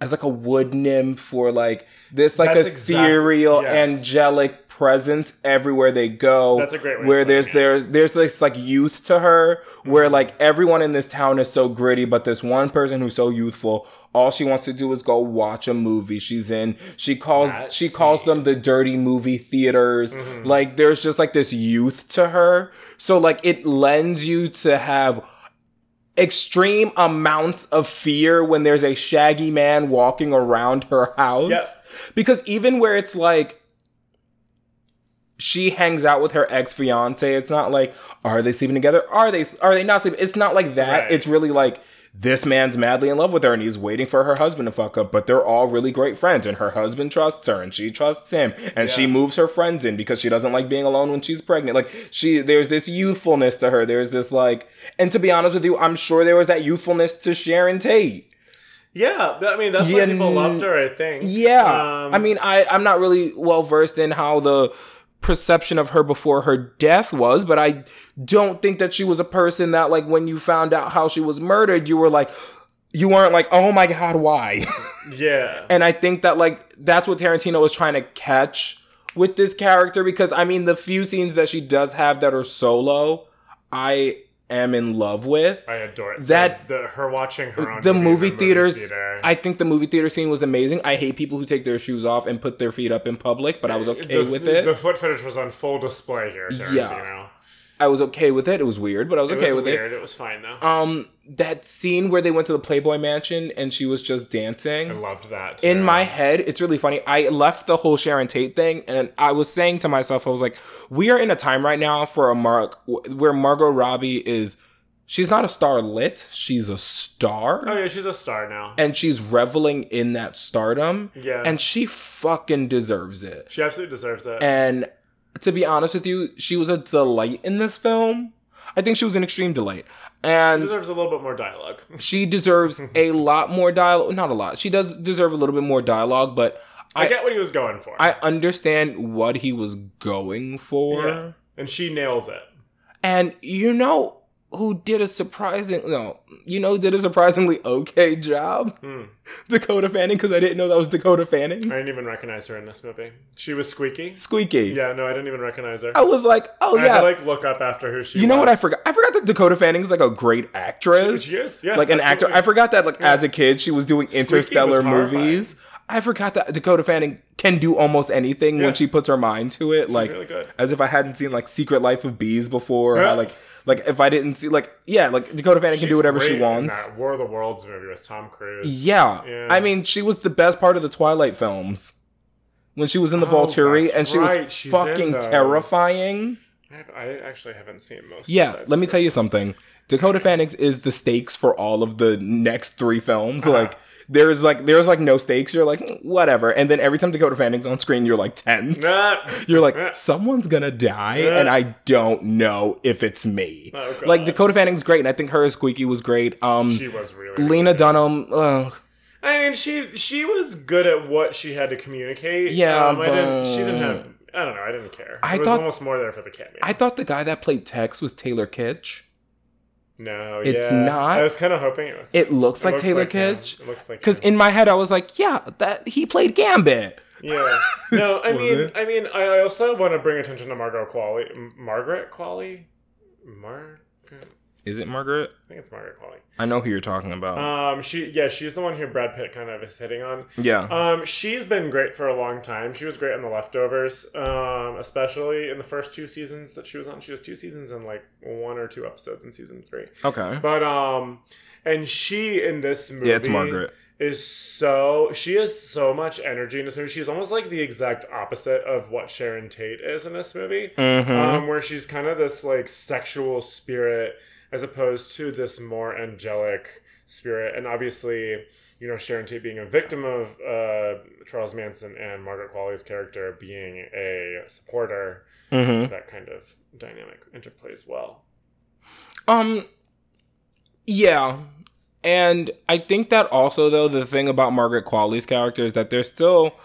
as like a wood nymph or like this like That's exact- ethereal yes. angelic presence everywhere they go That's a great way where there's it. there's there's this like youth to her where Mm-hmm. like everyone in this town is so gritty but this one person who's so youthful all she wants to do is go watch a movie she's in she calls That she calls them the dirty movie theaters Mm-hmm. like there's just like this youth to her so like it lends you to have extreme amounts of fear when there's a shaggy man walking around her house Yep. because even where it's like she hangs out with her ex-fiance it's not like are they sleeping together are they are they not sleeping it's not like that Right. it's really like this man's madly in love with her and he's waiting for her husband to fuck up, but they're all really great friends and her husband trusts her and she trusts him and she moves her friends in because she doesn't like being alone when she's pregnant. Like she there's this youthfulness to her. There's this like and to be honest with you, I'm sure there was that youthfulness to Sharon Tate. Yeah, I mean that's why Yeah, people loved her. I think. Yeah. Um, I mean, I, I'm not really well versed in how the perception of her before her death was, but I don't think that she was a person that, like, when you found out how she was murdered, you were like, you weren't like, oh my God, why? yeah. and I think that, like, that's what Tarantino was trying to catch with this character because, I mean, the few scenes that she does have that are solo, I am in love with I adore it. That- the, the her watching her the movie, in theaters theater. i think the movie theater scene was amazing i hate people who take their shoes off and put their feet up in public but i was okay the, with it The foot fetish was on full display here, Tarantino. I was okay with it it was weird but i was It okay was with weird. It. was fine though. um that scene where they went to the playboy mansion and she was just dancing I loved that. in my head, it's really funny. I left the whole Sharon Tate thing, and I was saying to myself, I was like, "We are in a time right now for a mark where Margot Robbie is. She's not a star lit. She's a star." Oh yeah, she's a star now. and she's reveling in that stardom. Yeah. And she fucking deserves it. She absolutely deserves it. And to be honest with you, she was a delight in this film. I think she was an extreme delight. And she deserves a little bit more dialogue. she deserves a lot more dialogue. Not a lot. She does deserve a little bit more dialogue, but I I, get what he was going for. I understand what he was going for. yeah. And she nails it. And you know who did a surprising no, you know did a surprisingly okay job? Hmm. Dakota Fanning, because I didn't know that was Dakota Fanning. I didn't even recognize her in this movie. She was squeaky. Squeaky. Yeah, no, I didn't even recognize her. I was like, oh I yeah. had to like look up after who she you know was. what I forgot? I forgot that Dakota Fanning is like a great actress. She is, yeah. like an actor. I forgot that like as a kid she was doing interstellar horrifying. movies. I forgot that Dakota Fanning can do almost anything Yeah. when she puts her mind to it. like really as if I hadn't seen like Secret Life of Bees before. Yeah. How, like like if I didn't see like yeah, like Dakota Fanning can do She's whatever she wants. that War of the Worlds movie with Tom Cruise. Yeah. Yeah. I mean, she was the best part of the Twilight films. When she was in the Oh, Volturi and she right. was She's fucking terrifying. I, have, I actually haven't seen most. Yeah, let me tell you something. Dakota Fanning is the stakes for all of the next three films. Uh-huh. Like there's like there's like no stakes. You're like "Mm, whatever, and then every time Dakota Fanning's on screen, you're like tense. You're like someone's gonna die, and I don't know if it's me. Oh, like Dakota Fanning's great, and I think her as Squeaky was great. Um, She was really. Lena Dunham. ugh. I mean, she she was good at what she had to communicate. Yeah, um, I didn't. She didn't have. I don't know. I didn't care. I it was thought- almost more there for the cameo. I thought the guy that played Tex was Taylor Kitsch. No, It's yeah. not. I was kind of hoping it was. It looks like Taylor him. Kitsch. It looks like Because in my head, I was like, yeah, that he played Gambit. yeah. No, I mean, it? I mean, I I also want to bring attention to Margot Qualley, Margaret Qualley, Margaret. Is it Margaret? I think it's Margaret Qualley. I know who you're talking about. Um, she yeah, she's the one who Brad Pitt kind of is hitting on. yeah. Um, she's been great for a long time. She was great on The Leftovers, um, especially in the first two seasons that she was on. She was two seasons and like one or two episodes in season three. okay. But um, and she in this movie, Yeah, it's Margaret. is so she has so much energy in this movie. She's almost like the exact opposite of what Sharon Tate is in this movie, Mm-hmm. um, where she's kind of this like sexual spirit as opposed to this more angelic spirit. And obviously, you know, Sharon Tate being a victim of uh, Charles Manson and Margaret Qualley's character being a supporter, mm-hmm. that kind of dynamic interplays well. Um. Yeah, and I think that also though the thing about Margaret Qualley's character is that there's still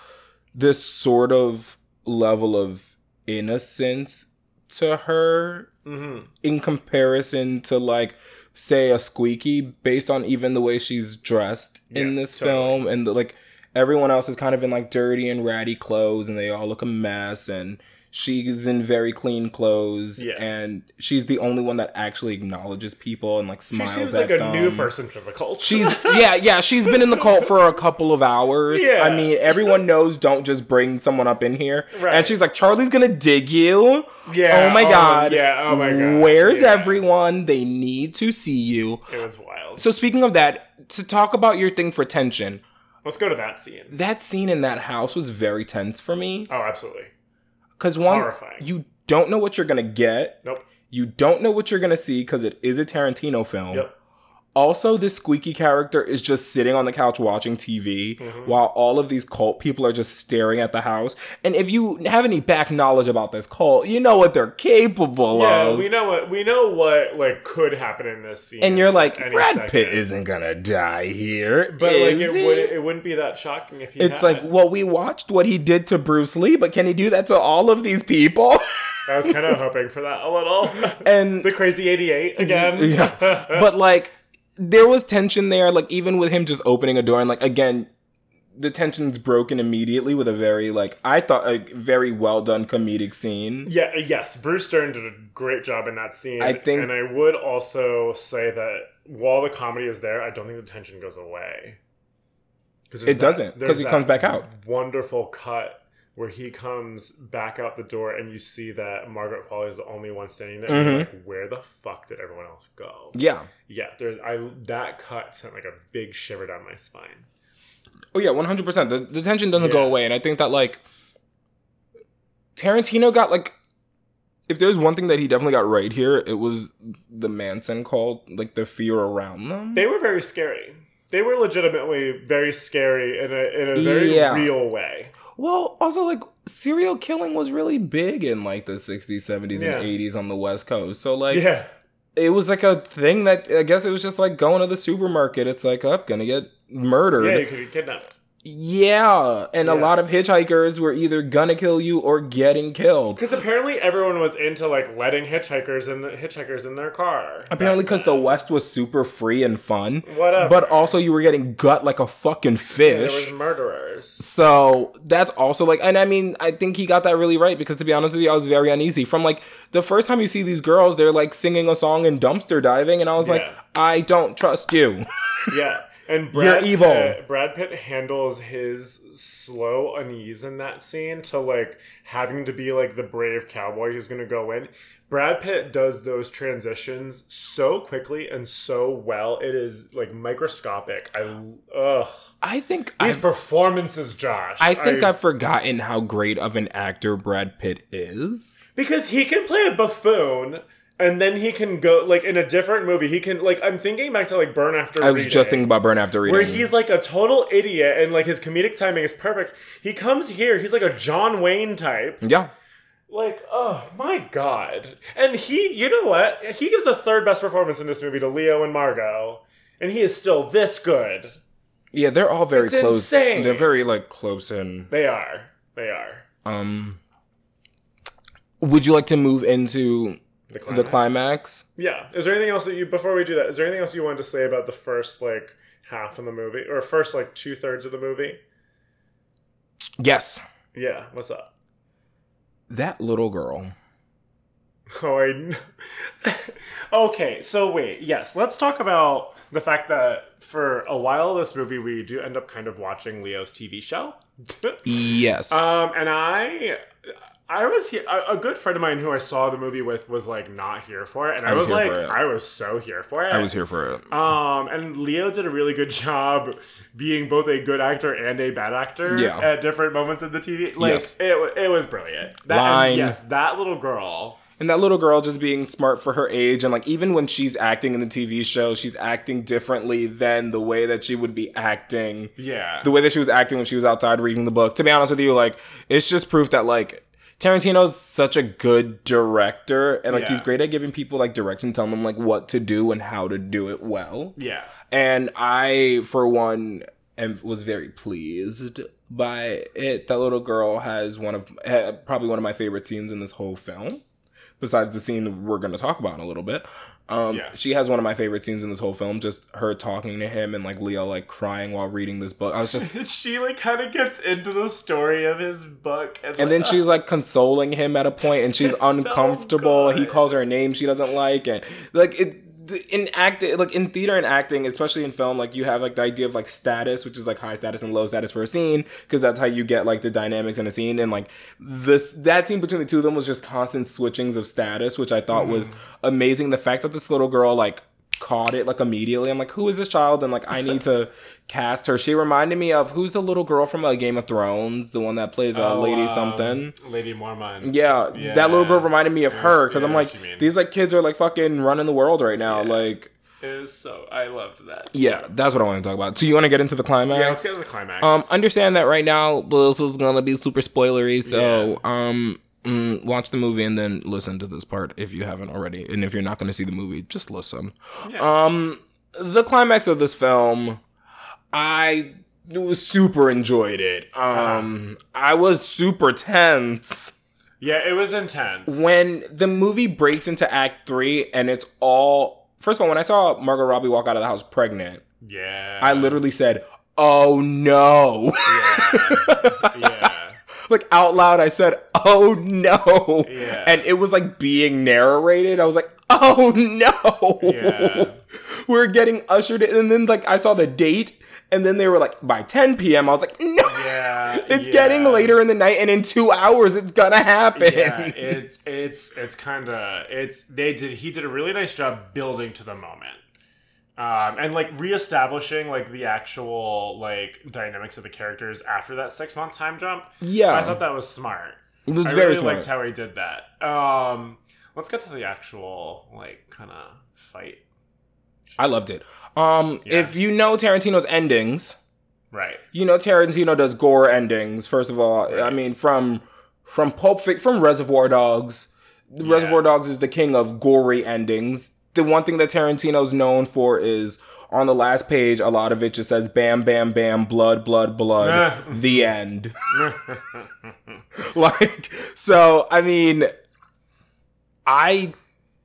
this sort of level of innocence to her Mm-hmm. in comparison to like say a squeaky based on even the way she's dressed in this totally. film and the, like everyone else is kind of in like dirty and ratty clothes and they all look a mess and she's in very clean clothes Yeah. and she's the only one that actually acknowledges people and like smiles She seems like a them. new person to the cult. She's yeah, yeah, she's been in the cult for a couple of hours. Yeah. I mean, everyone knows don't just bring someone up in here. Right. And she's like, Charlie's gonna dig you. Yeah, Oh my oh, god. yeah, oh my god, Where's yeah. everyone? They need to see you. it was wild. So speaking of that, to talk about your thing for tension, Let's go to that scene. that scene in that house was very tense for me. Oh, absolutely. Because one, Horrifying. you don't know what you're gonna get. Nope. You don't know what you're gonna see because it is a Tarantino film. Yep. Also, this squeaky character is just sitting on the couch watching TV Mm-hmm. while all of these cult people are just staring at the house. And if you have any back knowledge about this cult, you know what they're capable Yeah, of. Yeah, we know what we know what like could happen in this scene. and you're like, Brad second. Pitt isn't gonna die here. But like it, he?" would it wouldn't be that shocking if he It's had. like, well, we watched what he did to Bruce Lee, but can he do that to all of these people? I was kind of hoping for that a little. and the crazy 88 again. yeah. but like there was tension there like even with him just opening a door and like again the tension's broken immediately with a very like i thought a very well done comedic scene Yeah, uh, yes, Bruce Dern did a great job in that scene. I think- and I would also say that while the comedy is there, I don't think the tension goes away. Because It doesn't because he comes back out. Wonderful cut where he comes back out the door, and you see that Margaret Qualley is the only one standing there. And you're Mhm. like, where the fuck did everyone else go? yeah Yeah, there's I that cut sent like a big shiver down my spine. oh yeah 100% the, the tension doesn't go away and i think that like tarantino got like if there's one thing that he definitely got right here it was the manson cult like the fear around them They were very scary. They were legitimately very scary in a in a very Yeah. real way. Well, also like serial killing was really big in like the 60s, 70s, Yeah. and 80s on the West Coast. So like Yeah. it was like a thing that I guess it was just like going to the supermarket. It's like, up, gonna get murdered. Yeah, Yeah. you could get kidnapped. Yeah, and a lot of hitchhikers were either gonna kill you or getting killed. Because apparently everyone was into like letting hitchhikers in the hitchhikers in their car. Apparently, because the. West was super free and fun. Whatever. But also, you were getting gut like a fucking fish. there was murderers. So that's also like, and I mean, I think he got that really right because to be honest with you, I was very uneasy. From like the first time you see these girls, they're like singing a song and dumpster diving, and I was like, I don't trust you. Yeah. And Brad You're evil. Pitt, Brad Pitt handles his slow unease in that scene to like having to be like the brave cowboy who's gonna go in. Brad Pitt does those transitions so quickly and so well. It is like microscopic. I ugh. I think These I've, performances, Josh. I think I've forgotten how great of an actor Brad Pitt is. because he can play a buffoon and then he can go like in a different movie. He can like I'm thinking back to like Burn After Reading. I was Reading, just thinking about Burn After Reading. where he's like a total idiot and like his comedic timing is perfect. He comes here, he's like a John Wayne type. yeah. Like, oh my god. And he, you know what? He gives the third best performance in this movie to Leo and Margot, and he is still this good. Yeah, they're all very It's close. insane. They're very like close in. They are. They are. Um, would you like to move into The the climax? Yeah. Is there anything else that you before we do that? Is there anything else you wanted to say about the first like half of the movie or first like two thirds of the movie? Yes, Yeah. What's up? that little girl. Oh, I. okay, so wait. Yes, let's talk about the fact that for a while this movie we do end up kind of watching Leo's TV show. Yes. um, and I. I was here. A a good friend of mine who I saw the movie with was like not here for it, and I, was was, like. I was so here for it. I was here for it. Um, and Leo did a really good job being both a good actor and a bad actor Yeah. at different moments of the TV. Like Yes. it, it was brilliant. That, Line. yes, that little girl. And that little girl just being smart for her age, and like even when she's acting in the TV show, she's acting differently than the way that she would be acting. Yeah, The way that she was acting when she was outside reading the book. To be honest with you, like it's just proof that like Tarantino's such a good director, and like Yeah. he's great at giving people like direction, telling them like what to do and how to do it well. yeah. And I, for one, am, was very pleased by it. That little girl has one of probably one of my favorite scenes in this whole film. Besides the scene we're going to talk about in a little bit, um, Yeah. she has one of my favorite scenes in this whole film. Just her talking to him and like Leo like crying while reading this book. I was just, she like kind of gets into the story of his book, and, and like, then she's like consoling him at a point, and she's It's so uncomfortable. he calls her a name she doesn't like, and like it in acting, like in theater and acting, especially in film, like you have like the idea of like status, which is like high status and low status for a scene, because that's how you get like the dynamics in a scene. And like this, that scene between the two of them was just constant switchings of status, which I thought was mm-hmm. amazing. The fact that this little girl like caught it like immediately. I'm like, who is this child? And like, I need to cast her. She reminded me of who's the little girl from uh, Game of Thrones, the one that plays uh, Oh, Lady um, Something. Lady Mormont. Yeah, Yeah. that little girl reminded me of her because Yeah, I'm like, what you mean. these like kids are like fucking running the world right now. Yeah. Like, It was so I loved that. Yeah, that's what I want to talk about. So you want to get into the climax? Yeah, let's get to the climax. Um, understand that right now, this is gonna be super spoilery. So, um, mm, watch the movie and then listen to this part if you haven't already. And if you're not gonna see the movie, just listen. Um, the climax of this film, I was super enjoyed it. Um, I was super tense yeah, it was intense. when the movie breaks into Act Three and it's all. First of all, when I saw Margot Robbie walk out of the house pregnant, yeah. I literally said, "Oh no." yeah. yeah. Like out loud I said, "Oh no." Yeah. And it was like being narrated. I was like, "Oh no." Yeah. We're getting ushered in and then like I saw the date and then they were like by 10 p.m. I was like, "No." Yeah. It's yeah. getting later in the night and in 2 hours it's to happen. Yeah, it's it's it's kind of it's they did he did a really nice job building to the moment. Um, and like reestablishing like the actual like dynamics of the characters after that six month time jump. Yeah. I thought that was smart. it was I very really smart. liked how he did that. Um, let's get to the actual like kind of fight. I loved it. Um Yeah. if you know Tarantino's endings, Right. you know Tarantino does gore endings. First of all, I mean from from Pulp Fic from Reservoir Dogs. Reservoir Dogs is the king of gory endings. The one thing that Tarantino's known for is on the last page, a lot of it just says "bam, bam, bam, blood, blood, blood." the end. like so, I mean, I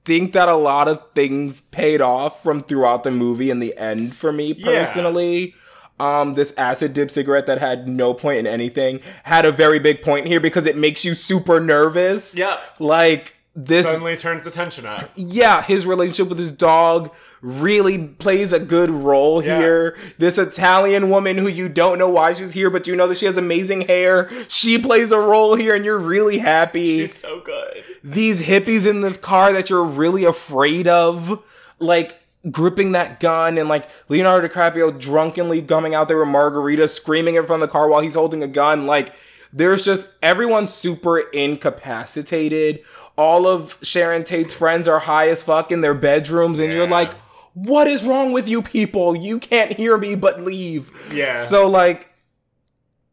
think that a lot of things paid off from throughout the movie in the end for me Yeah. personally. Um, this acid dip cigarette that had no point in anything had a very big point here because it makes you super nervous. Yeah. Like this Suddenly turns the tension up. yeah, his relationship with his dog really plays a good role Yeah. here. This Italian woman who you don't know why she's here, but you know that she has amazing hair. She plays a role here and you're really happy. She's so good. These hippies in this car that you're really afraid of, like gripping that gun and like Leonardo DiCaprio drunkenly gumming out there with margarita, screaming in front of the car while he's holding a gun. Like there's just everyone super incapacitated. All of Sharon Tate's friends are high as fuck in their bedrooms, and you're like, what is wrong with you people? You can't hear me but leave. Yeah. So like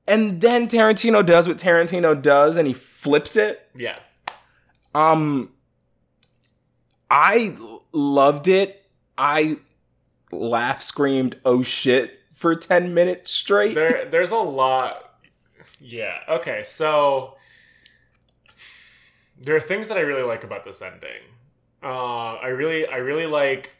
and then Tarantino does what Tarantino does and he flips it. Yeah. Um I loved it. I laugh screamed oh shit for 10 minutes straight. there there's a lot yeah okay so there are things that i really like about this ending uh i really i really like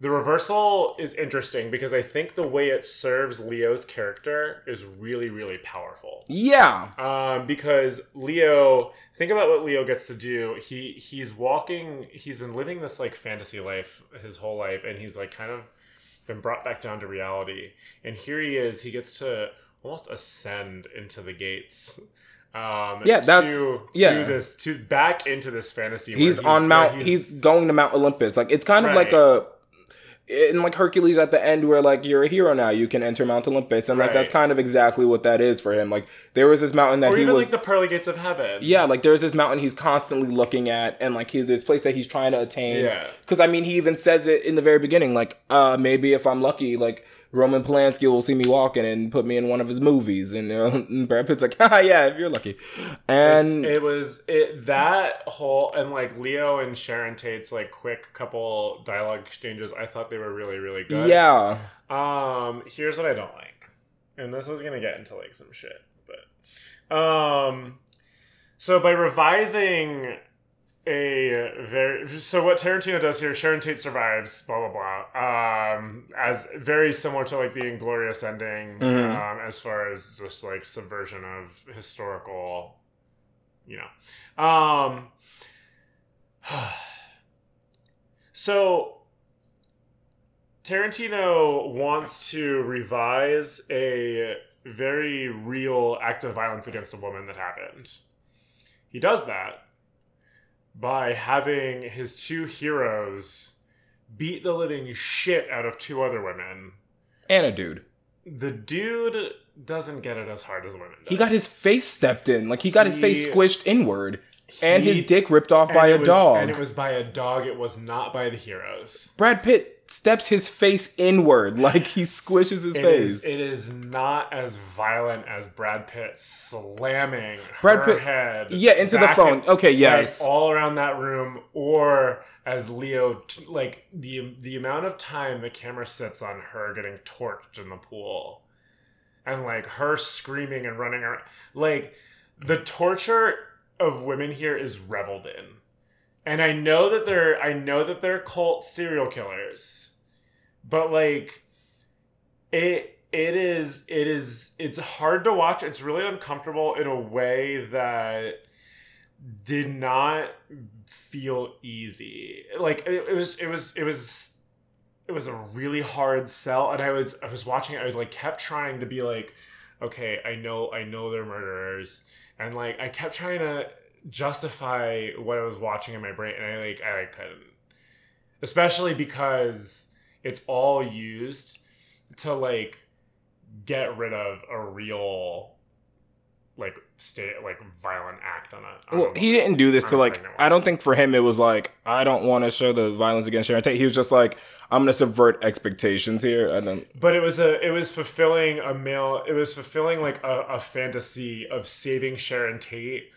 the reversal is interesting because i think the way it serves leo's character is really really powerful yeah. um, because Leo, think about what Leo gets to do. He he's walking. He's been living this like fantasy life his whole life, and he's like kind of been brought back down to reality. And here he is. He gets to almost ascend into the gates. Um, Yeah, that's- to, yeah. to this to back into this fantasy. where He's, on Mount he's, going to Mount Olympus. Like it's kind of like a in like Hercules at the end where like you're a hero now, you can enter Mount Olympus and like that's kind of exactly what that is for him. Like there was this mountain that or he even was like the pearly gates of heaven. Yeah, like there's this mountain he's constantly looking at, and like he, this place that he's trying to attain. Yeah. Because I mean, he even says it in the very beginning, like, uh, maybe if I'm lucky, like Roman Polanski will see me walking and put me in one of his movies, and, uh, and Brad Pitt's like, ah, yeah, if you're lucky. And it was it that whole and like Leo and Sharon Tate's like quick couple dialogue exchanges. I thought they were really really good. yeah, Um, here's what I don't like, and this is gonna get into like some shit, but um, so by revising a very so what Tarantino does here, Sharon Tate survives, blah blah blah, um, as very similar to like the Inglourious ending, Mhm. um, as far as just like subversion of historical, you know, um. So Tarantino wants to revise a very real act of violence against a woman that happened. He does that by having his two heroes beat the living shit out of two other women. and a dude. The dude doesn't get it as hard as women does. He got his face stepped in, like he got his face squished inward, and He- his dick ripped off by a was- dog. And it was by a dog, it was not by the heroes. Brad Pitt steps his face inward, like he squishes his It face. is, it is not as violent as Brad Pitt slamming Brad her Pitt- head. yeah, into the phone. in- Okay, like, yes. all around that room, or as Leo, t- like the the amount of time the camera sits on her getting torched in the pool, and like her screaming and running around, like the torture of women here is reveled in. And I know that they're I know that they're cult serial killers. But like it it is it is it's hard to watch. It's really uncomfortable in a way that did not feel easy. Like it, it was it was it was it was a really hard sell and I was I was watching it I was like kept trying to be like okay, I know I know they're murderers and like I kept trying to justify what I was watching in my brain and I like I couldn't. Especially because it's all used to like get rid of a real like state like violent act on a on Well, he didn't do this to like. I don't think for him it was like I don't want to show the violence against Sharon Tate. He was just like I'm gonna subvert expectations here. I don't. but it was a it was fulfilling a male it was fulfilling like a, a fantasy of saving sharon tate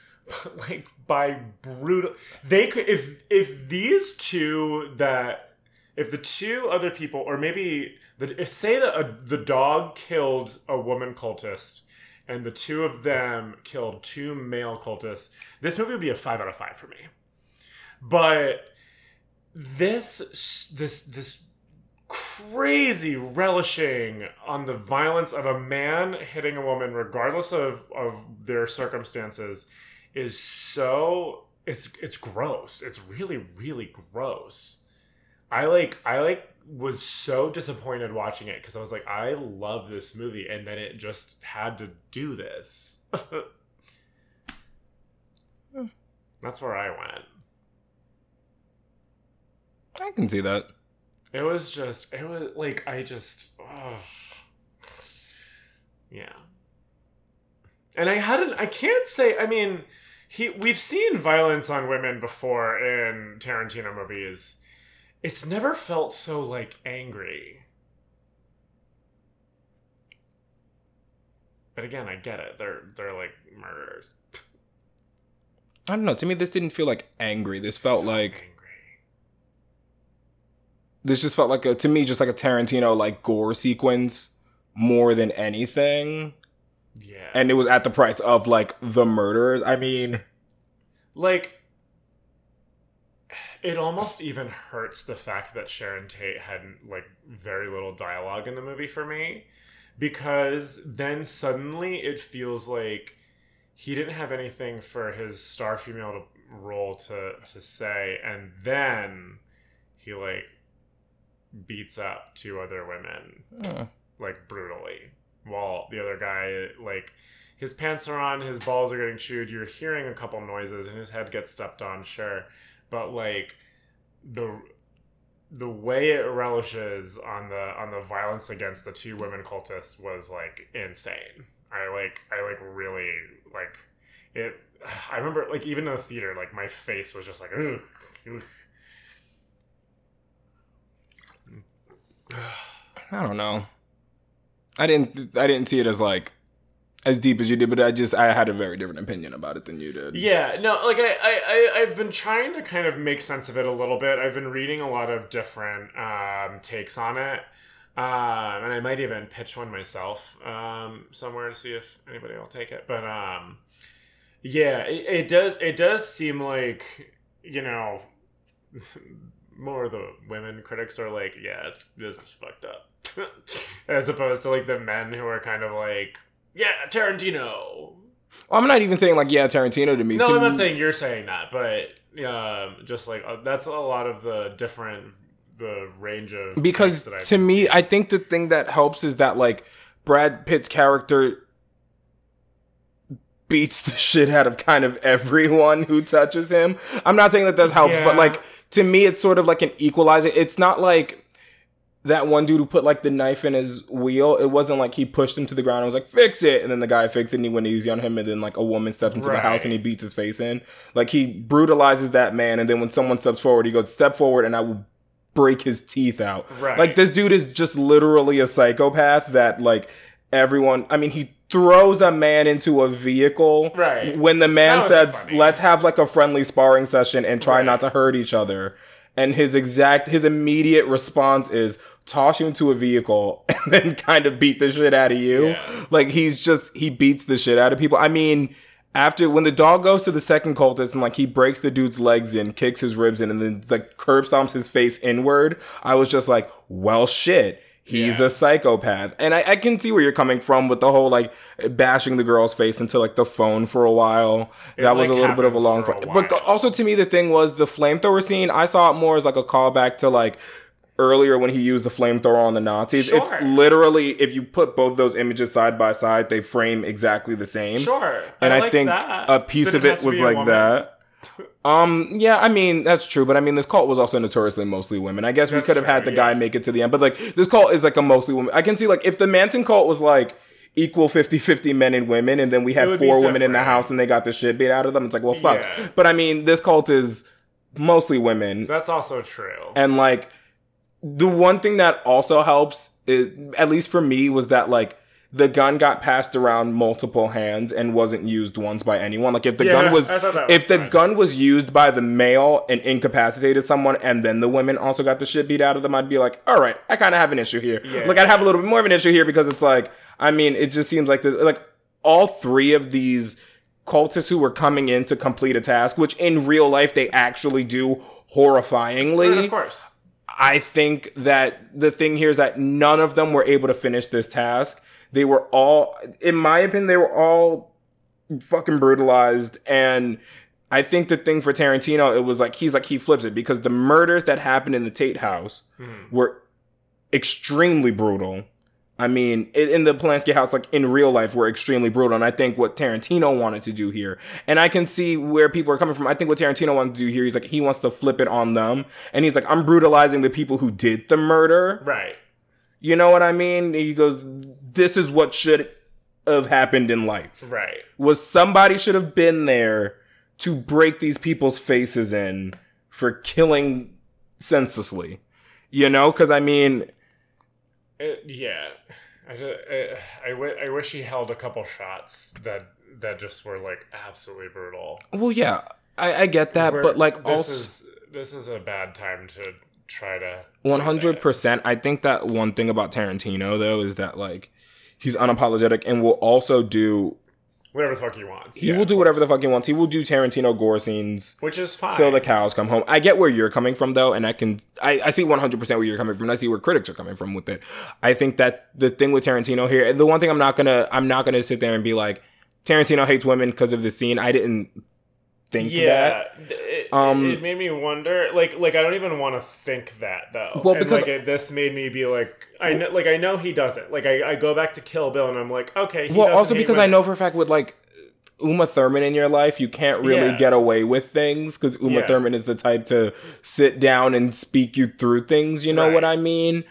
like by brutal they could if if these two that if the two other people or maybe the if say that the dog killed a woman cultist and the two of them killed two male cultists this movie would be a five out of five for me. But this this this crazy relishing on the violence of a man hitting a woman regardless of of their circumstances is so it's it's gross it's really really gross i like i like was so disappointed watching it because i was like i love this movie and then it just had to do this that's where i went I can see that. It was just, it was like, I just, oh. yeah. And I hadn't, I can't say, I mean, he, we've seen violence on women before in Tarantino movies. It's never felt so, like, angry. But again, I get it. They're, they're like murderers. I don't know. To me, this didn't feel like angry. This felt like Angry. this just felt like a to me just like a Tarantino like gore sequence more than anything. Yeah. And it was at the price of like the murderers. I mean, like it almost even hurts the fact that Sharon Tate had like very little dialogue in the movie for me because then suddenly it feels like he didn't have anything for his star female to, role to to say and then he like beats up two other women uh, like brutally while the other guy like his pants are on his balls are getting chewed you're hearing a couple noises and his head gets stepped on sure but like the the way it relishes on the on the violence against the two women cultists was like insane i like i like really like it i remember like even in the theater like my face was just like Ugh, ugh. I don't know. I didn't I didn't see it as like as deep as you did, but I just I had a very different opinion about it than you did. Yeah, no, like I, I, I, I've been trying to kind of make sense of it a little bit. I've been reading a lot of different um, takes on it, um, and I might even pitch one myself um, somewhere to see if anybody will take it. But um, yeah, it, it does. It does seem like you know, more of the women critics are like, yeah, it's this is fucked up, as opposed to like the men who are kind of like, yeah, Tarantino, I'm not even saying like yeah, Tarantino to me. no, to I'm not me- saying you're saying that, but um, just like uh, that's a lot of the different the range of because takes that I've to me, I think the thing that helps is that like Brad Pitt's character beats the shit out of kind of everyone who touches him. I'm not saying that that helps, Yeah. but like to me, it's sort of like an equalizer. It's not like that one dude who put like the knife in his wheel. It wasn't like he pushed him to the ground and was like, fix it. And then the guy fixed it and he went easy on him. And then like a woman stepped into the house and he beats his face in. Like he brutalizes that man. And then when someone steps forward, he goes, step forward and I will break his teeth out. Right. Like this dude is just literally a psychopath that like everyone I mean he throws a man into a vehicle Right. when the man says, funny. let's have like a friendly sparring session and try Right. not to hurt each other. And his exact his immediate response is toss you into a vehicle and then kind of beat the shit out of you. Yeah. Like he's just he beats the shit out of people. I mean, after when the dog goes to the second cultist and like he breaks the dude's legs in, kicks his ribs in, and then like curb stomps his face inward, I was just like, well, shit. He's Yeah. a psychopath. And I, I can see where you're coming from with the whole like bashing the girl's face into like the phone for a while. that was like, a little bit of a long for a fight. But also to me, the thing was the flamethrower scene. I saw it more as like a callback to like earlier when he used the flamethrower on the Nazis. It's literally if you put both those images side by side, they frame exactly the same. Sure. And I, like think that. a piece Didn't of it was like that. Um, yeah, I mean, that's true, but I mean, this cult was also notoriously mostly women. I guess we could have had the guy make it to the end, but like, this cult is like a mostly woman. I can see, like, if the Manson cult was like equal 50 50 men and women, and then we had four women in the house and they got the shit beat out of them, it's like, well, fuck. Yeah. But I mean, this cult is mostly women. That's also true. And like the one thing that also helps, is, at least for me, was that like the gun got passed around multiple hands and wasn't used once by anyone. Like if the Yeah, gun was, I thought that was if the gun was used by the male and incapacitated someone, and then the women also got the shit beat out of them, I'd be like, all right, I kind of have an issue here. Yeah. Like I'd have a little bit more of an issue here because it's like, I mean, it just seems like this, like all three of these cultists who were coming in to complete a task, which in real life they actually do horrifyingly. Of course. I think that the thing here is that none of them were able to finish this task. They were all, in my opinion, they were all fucking brutalized. And I think the thing for Tarantino, it was like, he's like, he flips it because the murders that happened in the Tate house hmm. were extremely brutal. I mean, in the Polanski house, like in real life, were extremely brutal. And I think what Tarantino wanted to do here, and I can see where people are coming from. I think what Tarantino wanted to do here, he's like, he wants to flip it on them. And he's like, I'm brutalizing the people who did the murder. Right. You know what I mean? He goes, this is what should have happened in life. Right. Was somebody should have been there to break these people's faces in for killing senselessly. You know? Because I mean, It, yeah. I, wish he held a couple shots that that just were like absolutely brutal. well, yeah, I, I get that, Where but like this also. is this is a bad time to try to One hundred percent. I think that one thing about Tarantino though is that like he's unapologetic and will also do whatever the fuck he wants. he will do whatever the fuck he wants. He will do Tarantino gore scenes which is fine. till the cows come home. I get where you're coming from though, and I can I, I see one hundred percent where you're coming from, and I see where critics are coming from with it. I think that the thing with Tarantino here, the one thing I'm not gonna I'm not gonna sit there and be like Tarantino hates women because of the scene. I didn't think that. yeah, it, Um, it made me wonder. Like, like I don't even want to think that though. Well, And, because- like, it, this made me be like, I know, like I know he doesn't. Like, I, I go back to Kill Bill and I'm like, okay. He Well, also because I know for a fact with like Uma Thurman in your life, you can't really Yeah. get away with things because Uma Yeah. Thurman is the type to sit down and speak you through things. You know what I mean?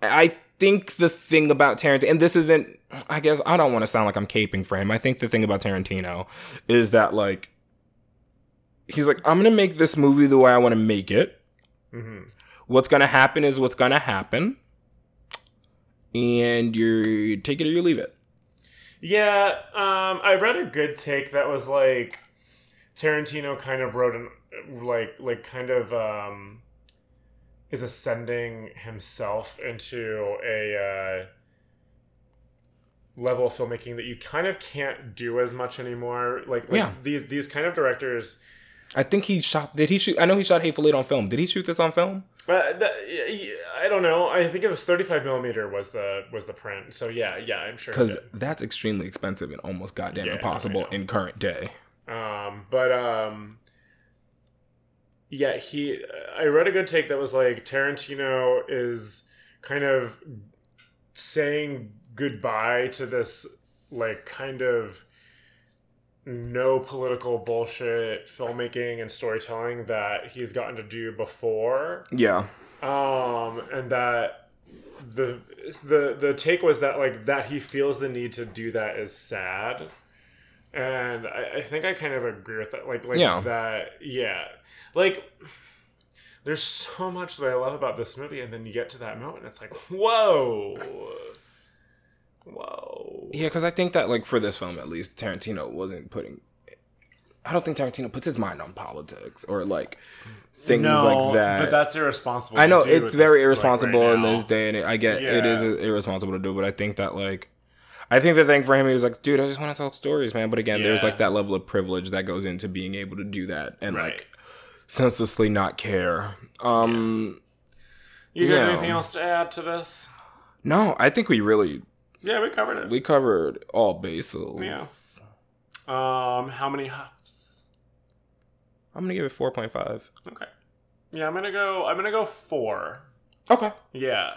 I think the thing about Tarantino, and this isn't, I guess I don't want to sound like I'm caping for him. I think the thing about Tarantino is that like he's like, I'm gonna make this movie the way I want to make it. Mhm. What's gonna happen is what's gonna happen, and you take it or you leave it. Yeah, um, I read a good take that was like Tarantino kind of wrote an like like kind of um, is ascending himself into a uh, level of filmmaking that you kind of can't do as much anymore. Like, like Yeah. these these kind of directors. I think he shot. Did he shoot? I know he shot Hateful Eight on film. Did he shoot this on film? Uh, that, y- y- I don't know. I think it was 35 millimeter was the was the print. So yeah, yeah, I'm sure. Because that's extremely expensive and almost goddamn Yeah, impossible in current day. Um, but um, yeah, he. I read a good take that was like Tarantino is kind of saying goodbye to this like kind of no political bullshit filmmaking and storytelling that he's gotten to do before Yeah. um and that the the the take was that like that he feels the need to do that is sad and I, I think I kind of agree with that like like Yeah. that yeah like there's so much that I love about this movie, and then you get to that moment, it's like, whoa, whoa. Yeah, because I think that like for this film at least, Tarantino wasn't putting. I don't think Tarantino puts his mind on politics or like things like that. but that's irresponsible. I to know do it's very this, irresponsible like, right in this day, and I get it is irresponsible to do. But I think that like, I think the thing for him, he was like, dude, I just want to tell stories, man. But again, there's like that level of privilege that goes into being able to do that and Right. like senselessly not care. Um, You got Yeah. anything else to add to this? no, I think we really Yeah, we covered it. we covered all bases. Yeah. Um, how many huffs? I'm gonna give it four point five. Okay. Yeah, I'm gonna go. I'm gonna go four. Okay. Yeah.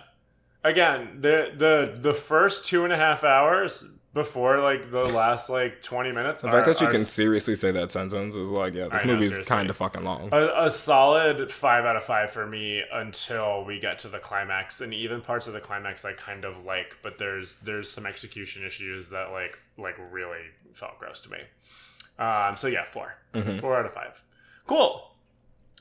Again, the the the first two and a half hours before like the last like twenty minutes. The fact that you can seriously say that sentence is like, yeah, this I movie's kind of fucking long. a, a solid five out of five for me until we get to the climax, and even parts of the climax I kind of like, but there's there's some execution issues that like like really felt gross to me. Um, so yeah, 4 Mhm. four out of five. Cool.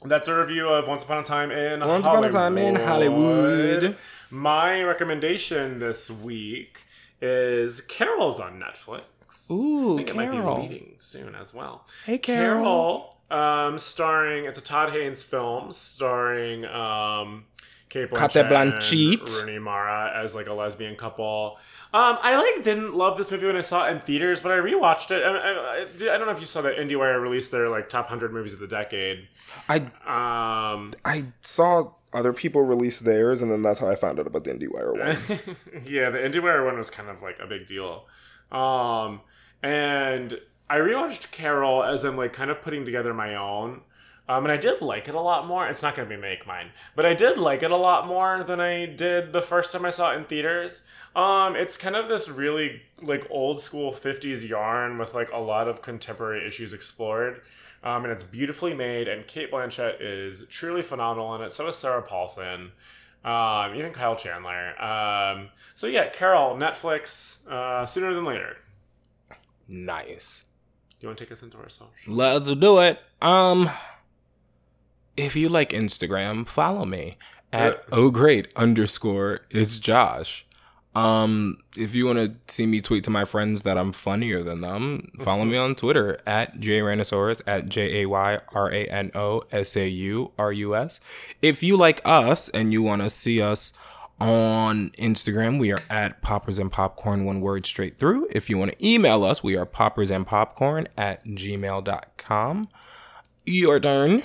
That's a review of Once Upon a Time in Once Upon a Time in Hollywood. My recommendation this week is Carol's on Netflix. Ooh, I think it might Carol. be leaving soon as well. Hey, Carol, um, starring it's a Todd Haynes film starring um, Cate Blanchett, Blanchett. and Rooney Mara as like a lesbian couple. Um, I like didn't love this movie when I saw it in theaters, but I rewatched it. I, I, I don't know if you saw that IndieWire released their like top hundred movies of the decade. I Um, I saw other people release theirs, and then that's how I found out about the IndieWire one. yeah, the IndieWire one was kind of like a big deal. Um, and I rewatched Carol as I'm like kind of putting together my own. Um, and I did like it a lot more. It's not going to be make mine, but I did like it a lot more than I did the first time I saw it in theaters. Um, it's kind of this really like old school 50s yarn with like a lot of contemporary issues explored. Um, and it's beautifully made, and Cate Blanchett is truly phenomenal in it. So is Sarah Paulson, um, even Kyle Chandler. Um, so yeah, Carol, Netflix, uh, sooner than later. nice. Do you want to take us into our social? Let's do it. Um, if you like Instagram, follow me at Uh, oh great underscore it's Josh. Um, if you want to see me tweet to my friends that I'm funnier than them, follow me on Twitter at Jayranosaurus at J A Y R A N O S A U R U S. If you like us and you want to see us on Instagram, we are at Poppers and Popcorn, one word straight through. If you want to email us, we are poppers and popcorn at gmail.com. Your turn.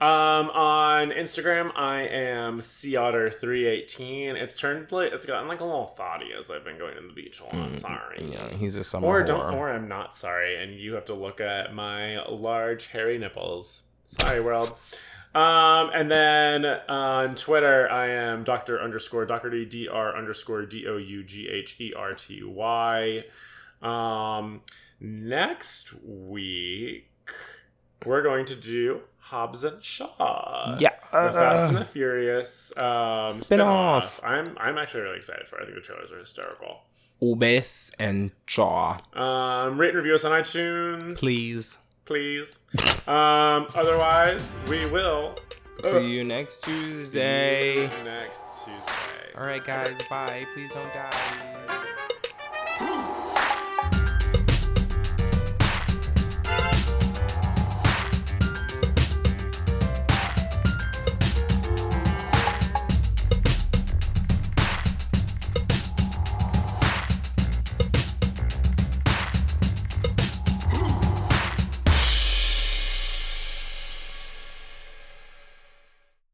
Um, on Instagram, I am Seotter318. It's turned like it's gotten like a little thoughty as I've been going to the beach a lot. Sorry. Yeah, he's a summer Or don't, or I'm not sorry, and you have to look at my large hairy nipples. Sorry, world. Um, and then on Twitter, I am Doctor underscore Dougherty D R underscore D O U G H E R T Y. Um, next week we're going to do Hobbs and Shaw. Yeah. The Fast and the Furious um, Spin-off. spin-off. I'm I'm actually really excited for it. I think the trailers are hysterical. Obes and Shaw, Um, rate and review us on iTunes, Please. please. um, otherwise, we will See you next Tuesday. see you next Tuesday. All right, guys. Bye. Please don't die.